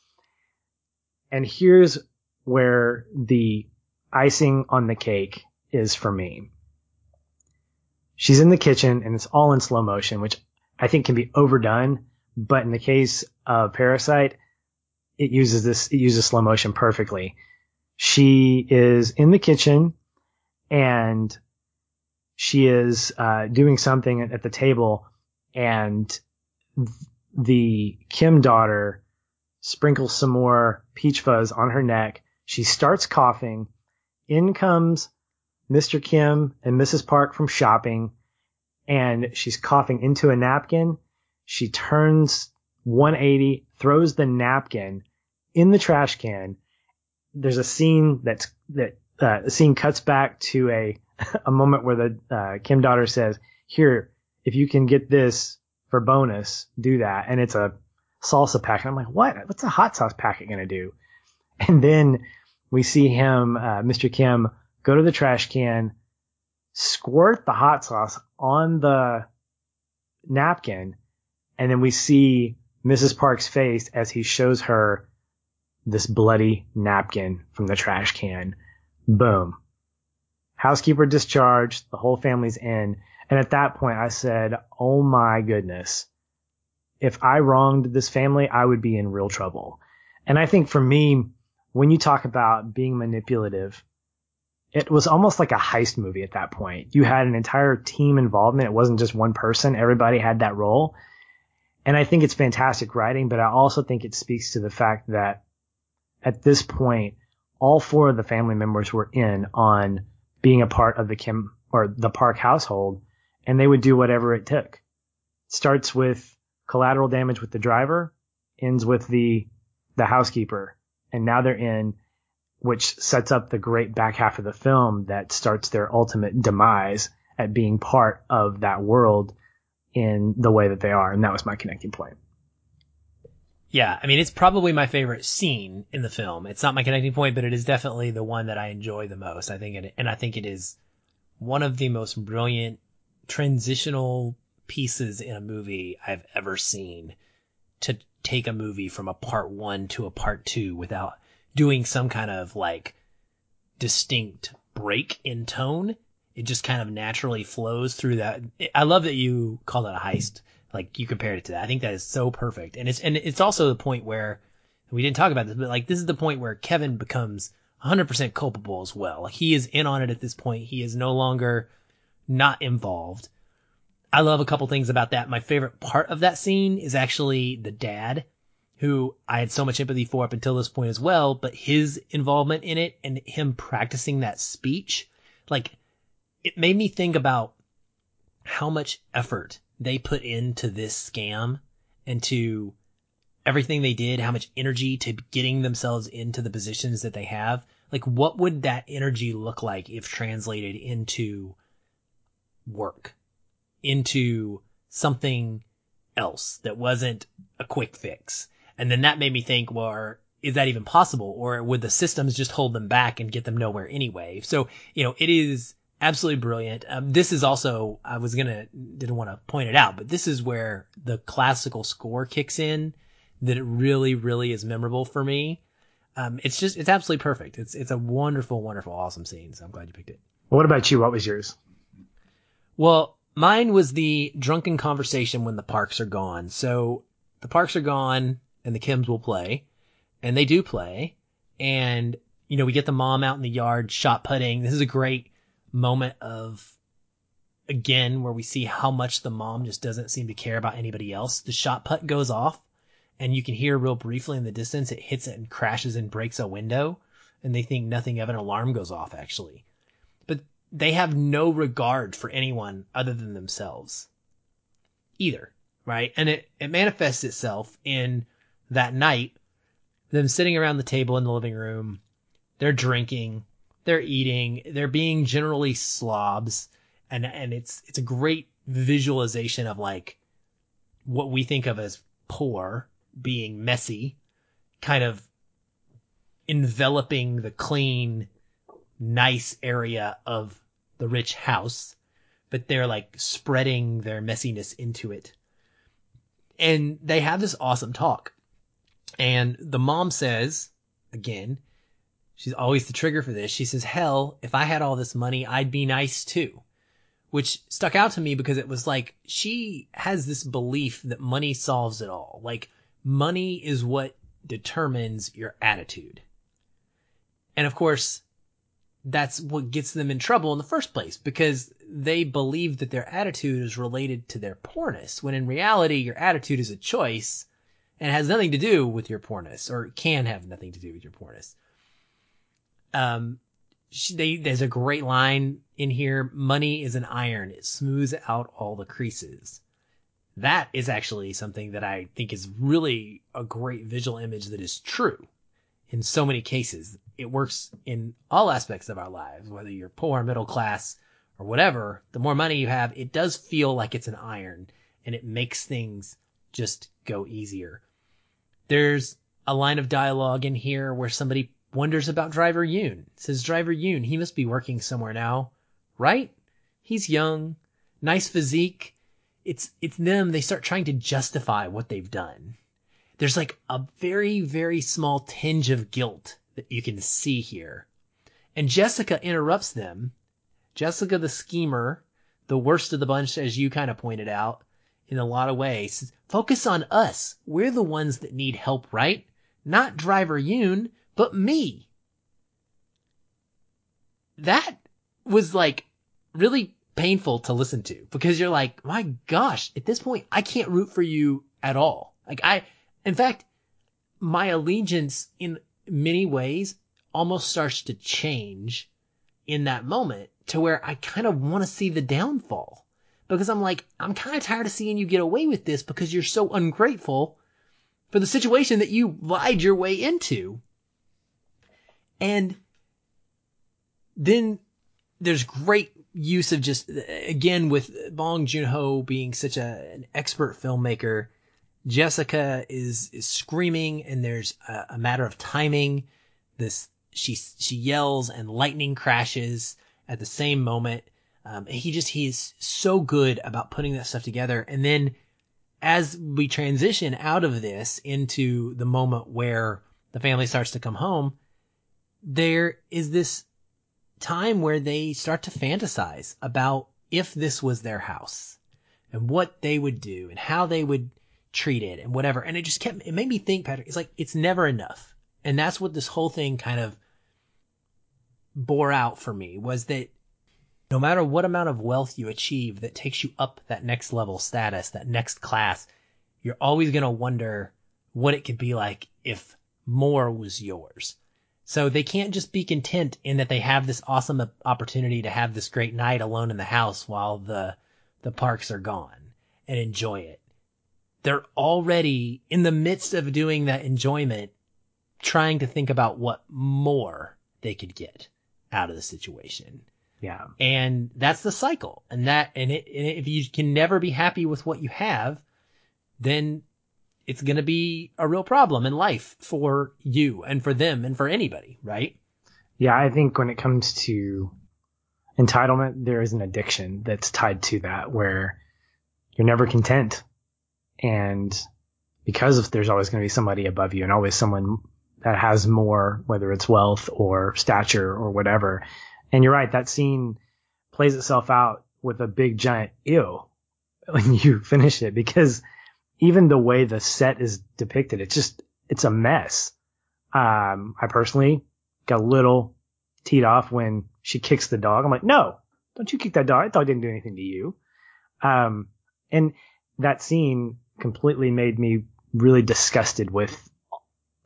And here's where the icing on the cake is for me. She's in the kitchen and it's all in slow motion, which I think can be overdone. But in the case of Parasite, it uses this, it uses slow motion perfectly. She is in the kitchen and she is uh, doing something at the table and the Kim daughter sprinkles some more peach fuzz on her neck. She starts coughing. In comes Mr. Kim and Mrs. Park from shopping and she's coughing into a napkin. She turns 180, throws the napkin in the trash can. There's a scene that's that uh, the scene cuts back to a (laughs) a moment where the uh, Kim daughter says, "Here, if you can get this for bonus, do that." And it's a salsa packet. I'm like, "What? What's a hot sauce packet gonna do?" And then we see him, uh, Mr. Kim, go to the trash can, squirt the hot sauce on the napkin, and then we see Mrs. Park's face as he shows her this bloody napkin from the trash can. Boom. Housekeeper discharged, the whole family's in, and at that point I said, oh my goodness, if I wronged this family, I would be in real trouble. And I think for me, when you talk about being manipulative, it was almost like a heist movie at that point. You had an entire team involvement. It wasn't just one person. Everybody had that role. And I think it's fantastic writing, but I also think it speaks to the fact that at this point, all four of the family members were in on being a part of the Kim or the Park household and they would do whatever it took. Starts with collateral damage with the driver, ends with the, the housekeeper. And now they're in which sets up the great back half of the film that starts their ultimate demise at being part of that world in the way that they are. And that was my connecting point.
Yeah, I mean, it's probably my favorite scene in the film. It's not my connecting point, but it is definitely the one that I enjoy the most. I think it, and I think it is one of the most brilliant transitional pieces in a movie I've ever seen to take a movie from a part one to a part two without doing some kind of like distinct break in tone. It just kind of naturally flows through that. I love that you call it a heist. Like you compared it to that. I think that is so perfect. And it's, and it's also the point where we didn't talk about this, but like this is the point where Kevin becomes 100% culpable as well. He is in on it at this point. He is no longer not involved. I love a couple things about that. My favorite part of that scene is actually the dad who I had so much empathy for up until this point as well, but his involvement in it and him practicing that speech, like it made me think about how much effort they put into this scam and to everything they did, how much energy to getting themselves into the positions that they have. Like what would that energy look like if translated into work, into something else that wasn't a quick fix? And then that made me think, well, is that even possible? Or would the systems just hold them back and get them nowhere anyway? So, you know, it is absolutely brilliant. Um, this is also, I was gonna, didn't want to point it out, but this is where the classical score kicks in that it really, really is memorable for me. Um, it's just, it's absolutely perfect. It's, it's a wonderful, wonderful, awesome scene. So I'm glad you picked it.
What about you? What was yours?
Well, mine was the drunken conversation when the parks are gone. So the parks are gone and the Kims will play, and they do play. And, you know, we get the mom out in the yard shot putting. This is a great moment of, again, where we see how much the mom just doesn't seem to care about anybody else. The shot put goes off and you can hear real briefly in the distance, it hits it and crashes and breaks a window. And they think nothing of an alarm goes off actually. But they have no regard for anyone other than themselves either. Right. And it, it manifests itself in that night, them sitting around the table in the living room, they're drinking, they're eating, they're being generally slobs, and and it's it's a great visualization of like what we think of as poor being messy, kind of enveloping the clean, nice area of the rich house, but they're like spreading their messiness into it. And they have this awesome talk. And the mom says, again, she's always the trigger for this. She says, hell, if I had all this money, I'd be nice too. Which stuck out to me because it was like, she has this belief that money solves it all. Like, money is what determines your attitude. And of course, that's what gets them in trouble in the first place because they believe that their attitude is related to their poorness, when in reality, your attitude is a choice and has nothing to do with your poorness, or can have nothing to do with your poorness. Um, she, they, there's a great line in here. Money is an iron. It smooths out all the creases. That is actually something that I think is really a great visual image that is true in so many cases. It works in all aspects of our lives, whether you're poor, middle class, or whatever. The more money you have, it does feel like it's an iron and it makes things just go easier. There's a line of dialogue in here where somebody wonders about Driver Yoon. Says Driver Yoon, he must be working somewhere now, right? He's young, nice physique. It's it's them. They start trying to justify what they've done. There's like a very very small tinge of guilt that you can see here. And Jessica interrupts them. Jessica the schemer, the worst of the bunch as you kind of pointed out, in a lot of ways. Focus on us. We're the ones that need help, right? Not driver Yoon, but me. That was like really painful to listen to because you're like, my gosh, at this point, I can't root for you at all. Like I, in fact, my allegiance in many ways almost starts to change in that moment to where I kind of want to see the downfall because I'm like, I'm kind of tired of seeing you get away with this because you're so ungrateful for the situation that you lied your way into. And then there's great use of just, again, with Bong Joon-ho being such a, an expert filmmaker, Jessica is, is screaming and there's a, a matter of timing. This, she, she yells and lightning crashes at the same moment. Um, he just, he's so good about putting that stuff together. And then as we transition out of this into the moment where the family starts to come home, there is this time where they start to fantasize about if this was their house and what they would do and how they would treat it and whatever. And it just kept, it made me think, Patrick, it's like, it's never enough. And that's what this whole thing kind of bore out for me was that no matter what amount of wealth you achieve that takes you up that next level status, that next class, you're always going to wonder what it could be like if more was yours. So they can't just be content in that they have this awesome opportunity to have this great night alone in the house while the, the parks are gone and enjoy it. They're already in the midst of doing that enjoyment, trying to think about what more they could get out of the situation.
Yeah.
And that's the cycle. And that, and, it, and if you can never be happy with what you have, then it's going to be a real problem in life for you and for them and for anybody, right?
Yeah, I think when it comes to entitlement, there is an addiction that's tied to that where you're never content. And because there's always going to be somebody above you and always someone that has more, whether it's wealth or stature or whatever. And you're right, that scene plays itself out with a big giant ew (laughs) when you finish it because even the way the set is depicted, it's just, it's a mess. Um, I personally got a little teed off when she kicks the dog. I'm like, no, don't you kick that dog. I thought I didn't do anything to you. Um, and that scene completely made me really disgusted with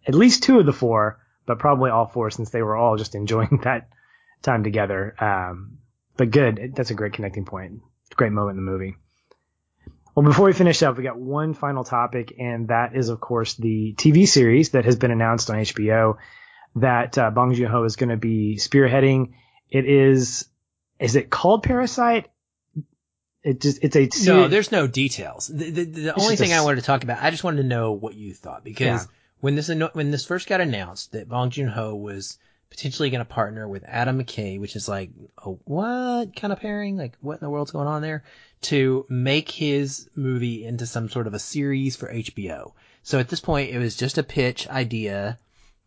at least two of the four, but probably all four since they were all just enjoying (laughs) that time together. Um, but good. That's a great connecting point. Great moment in the movie. Well, before we finish up, we got one final topic, and that is, of course, the TV series that has been announced on HBO that uh, Bong Joon-ho is going to be spearheading. It is, is it called Parasite? It just, it's a series.
No, there's no details. The, the, the only thing I wanted to talk about, I just wanted to know what you thought because yeah. when this, when this first got announced that Bong Joon-ho was potentially going to partner with Adam McKay, which is like, oh, what kind of pairing? Like, what in the world's going on there? To make his movie into some sort of a series for HBO. So at this point, it was just a pitch idea,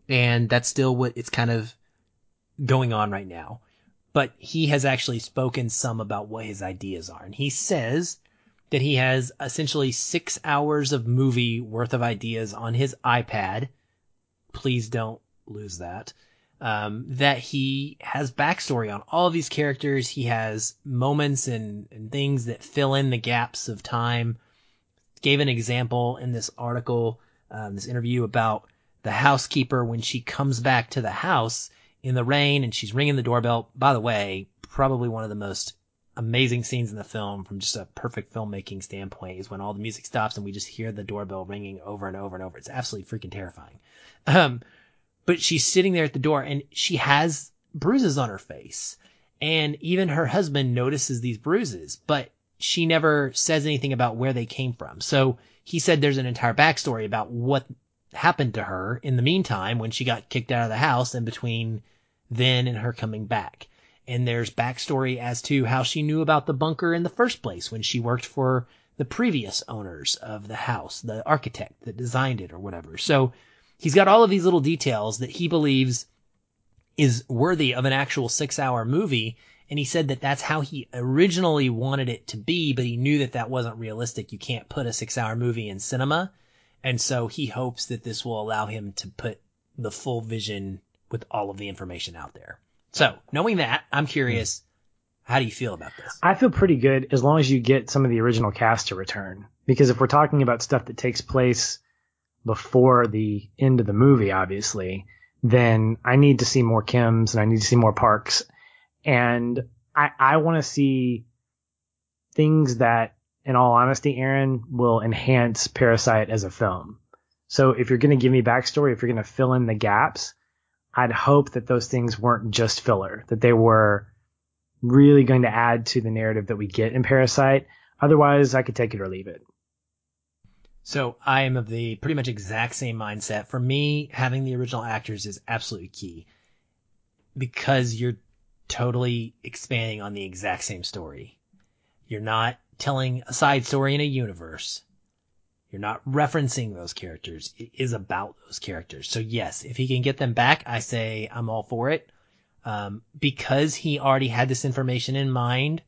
and that's still what it's kind of going on right now. But he has actually spoken some about what his ideas are, and he says that he has essentially six hours of movie worth of ideas on his iPad. Please don't lose that um, that he has backstory on all of these characters. He has moments and, and things that fill in the gaps of time. Gave an example in this article, um, this interview about the housekeeper when she comes back to the house in the rain and she's ringing the doorbell. By the way, probably one of the most amazing scenes in the film from just a perfect filmmaking standpoint is when all the music stops and we just hear the doorbell ringing over and over and over. It's absolutely freaking terrifying. Um, but she's sitting there at the door and she has bruises on her face. And even her husband notices these bruises, but she never says anything about where they came from. So he said there's an entire backstory about what happened to her in the meantime when she got kicked out of the house and between then and her coming back. And there's backstory as to how she knew about the bunker in the first place when she worked for the previous owners of the house, the architect that designed it or whatever. So he's got all of these little details that he believes is worthy of an actual six hour movie. And he said that that's how he originally wanted it to be, but he knew that that wasn't realistic. You can't put a six hour movie in cinema. And so he hopes that this will allow him to put the full vision with all of the information out there. So knowing that, I'm curious, how do you feel about this?
I feel pretty good as long as you get some of the original cast to return. Because if we're talking about stuff that takes place before the end of the movie, obviously, then I need to see more Kims and I need to see more Parks. And I, I want to see things that, in all honesty, Aaron, will enhance Parasite as a film. So if you're going to give me backstory, if you're going to fill in the gaps, I'd hope that those things weren't just filler, that they were really going to add to the narrative that we get in Parasite. Otherwise, I could take it or leave it.
So I am of the pretty much exact same mindset. For me, having the original actors is absolutely key because you're totally expanding on the exact same story. You're not telling a side story in a universe. You're not referencing those characters. It is about those characters. So yes, if he can get them back, I say I'm all for it. Um, because he already had this information in mind,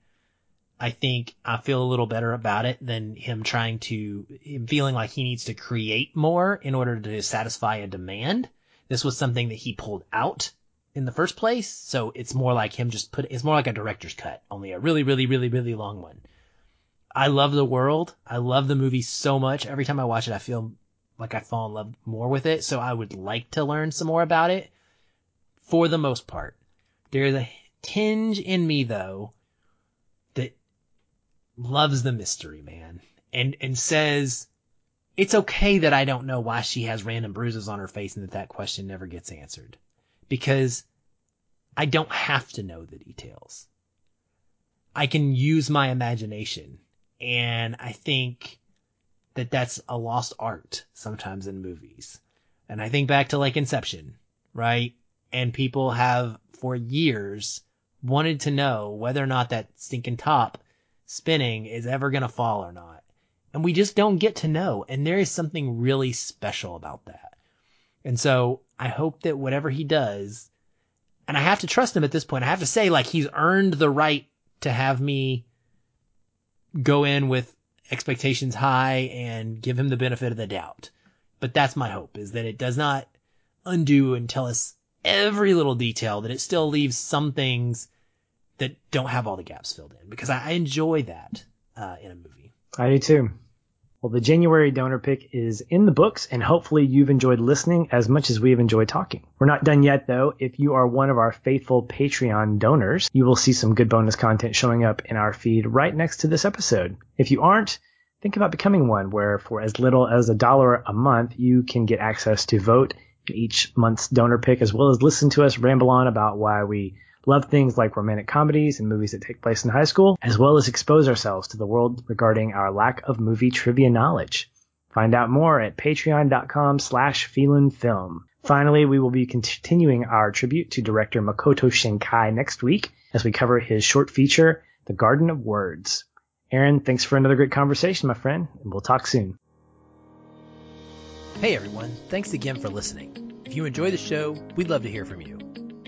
I think I feel a little better about it than him trying to, him feeling like he needs to create more in order to satisfy a demand. This was something that he pulled out in the first place. So it's more like him just put, it's more like a director's cut, only a really, really, really, really long one. I love the world. I love the movie so much. Every time I watch it, I feel like I fall in love more with it. So I would like to learn some more about it for the most part. There's a tinge in me though loves the mystery, man, and and says it's okay that I don't know why she has random bruises on her face and that that question never gets answered because I don't have to know the details. I can use my imagination, and I think that that's a lost art sometimes in movies. And I think back to like Inception, right? And people have for years wanted to know whether or not that stinking top spinning is ever going to fall or not. And we just don't get to know. And there is something really special about that. And so I hope that whatever he does, and I have to trust him at this point. I have to say, like, he's earned the right to have me go in with expectations high and give him the benefit of the doubt. But that's my hope is that it does not undo and tell us every little detail, that it still leaves some things that don't have all the gaps filled in because I, I enjoy that uh, in a movie.
I do too. Well, the January donor pick is in the books, and hopefully you've enjoyed listening as much as we've enjoyed talking. We're not done yet, though. If you are one of our faithful Patreon donors, you will see some good bonus content showing up in our feed right next to this episode. If you aren't, think about becoming one, where for as little as a dollar a month, you can get access to vote each month's donor pick, as well as listen to us ramble on about why we love things like romantic comedies and movies that take place in high school, as well as expose ourselves to the world regarding our lack of movie trivia knowledge. Find out more at patreon.com slash film. Finally, we will be continuing our tribute to director Makoto Shinkai next week as we cover his short feature, The Garden of Words. Aaron, thanks for another great conversation, my friend, and we'll talk soon.
Hey everyone, thanks again for listening. If you enjoy the show, we'd love to hear from you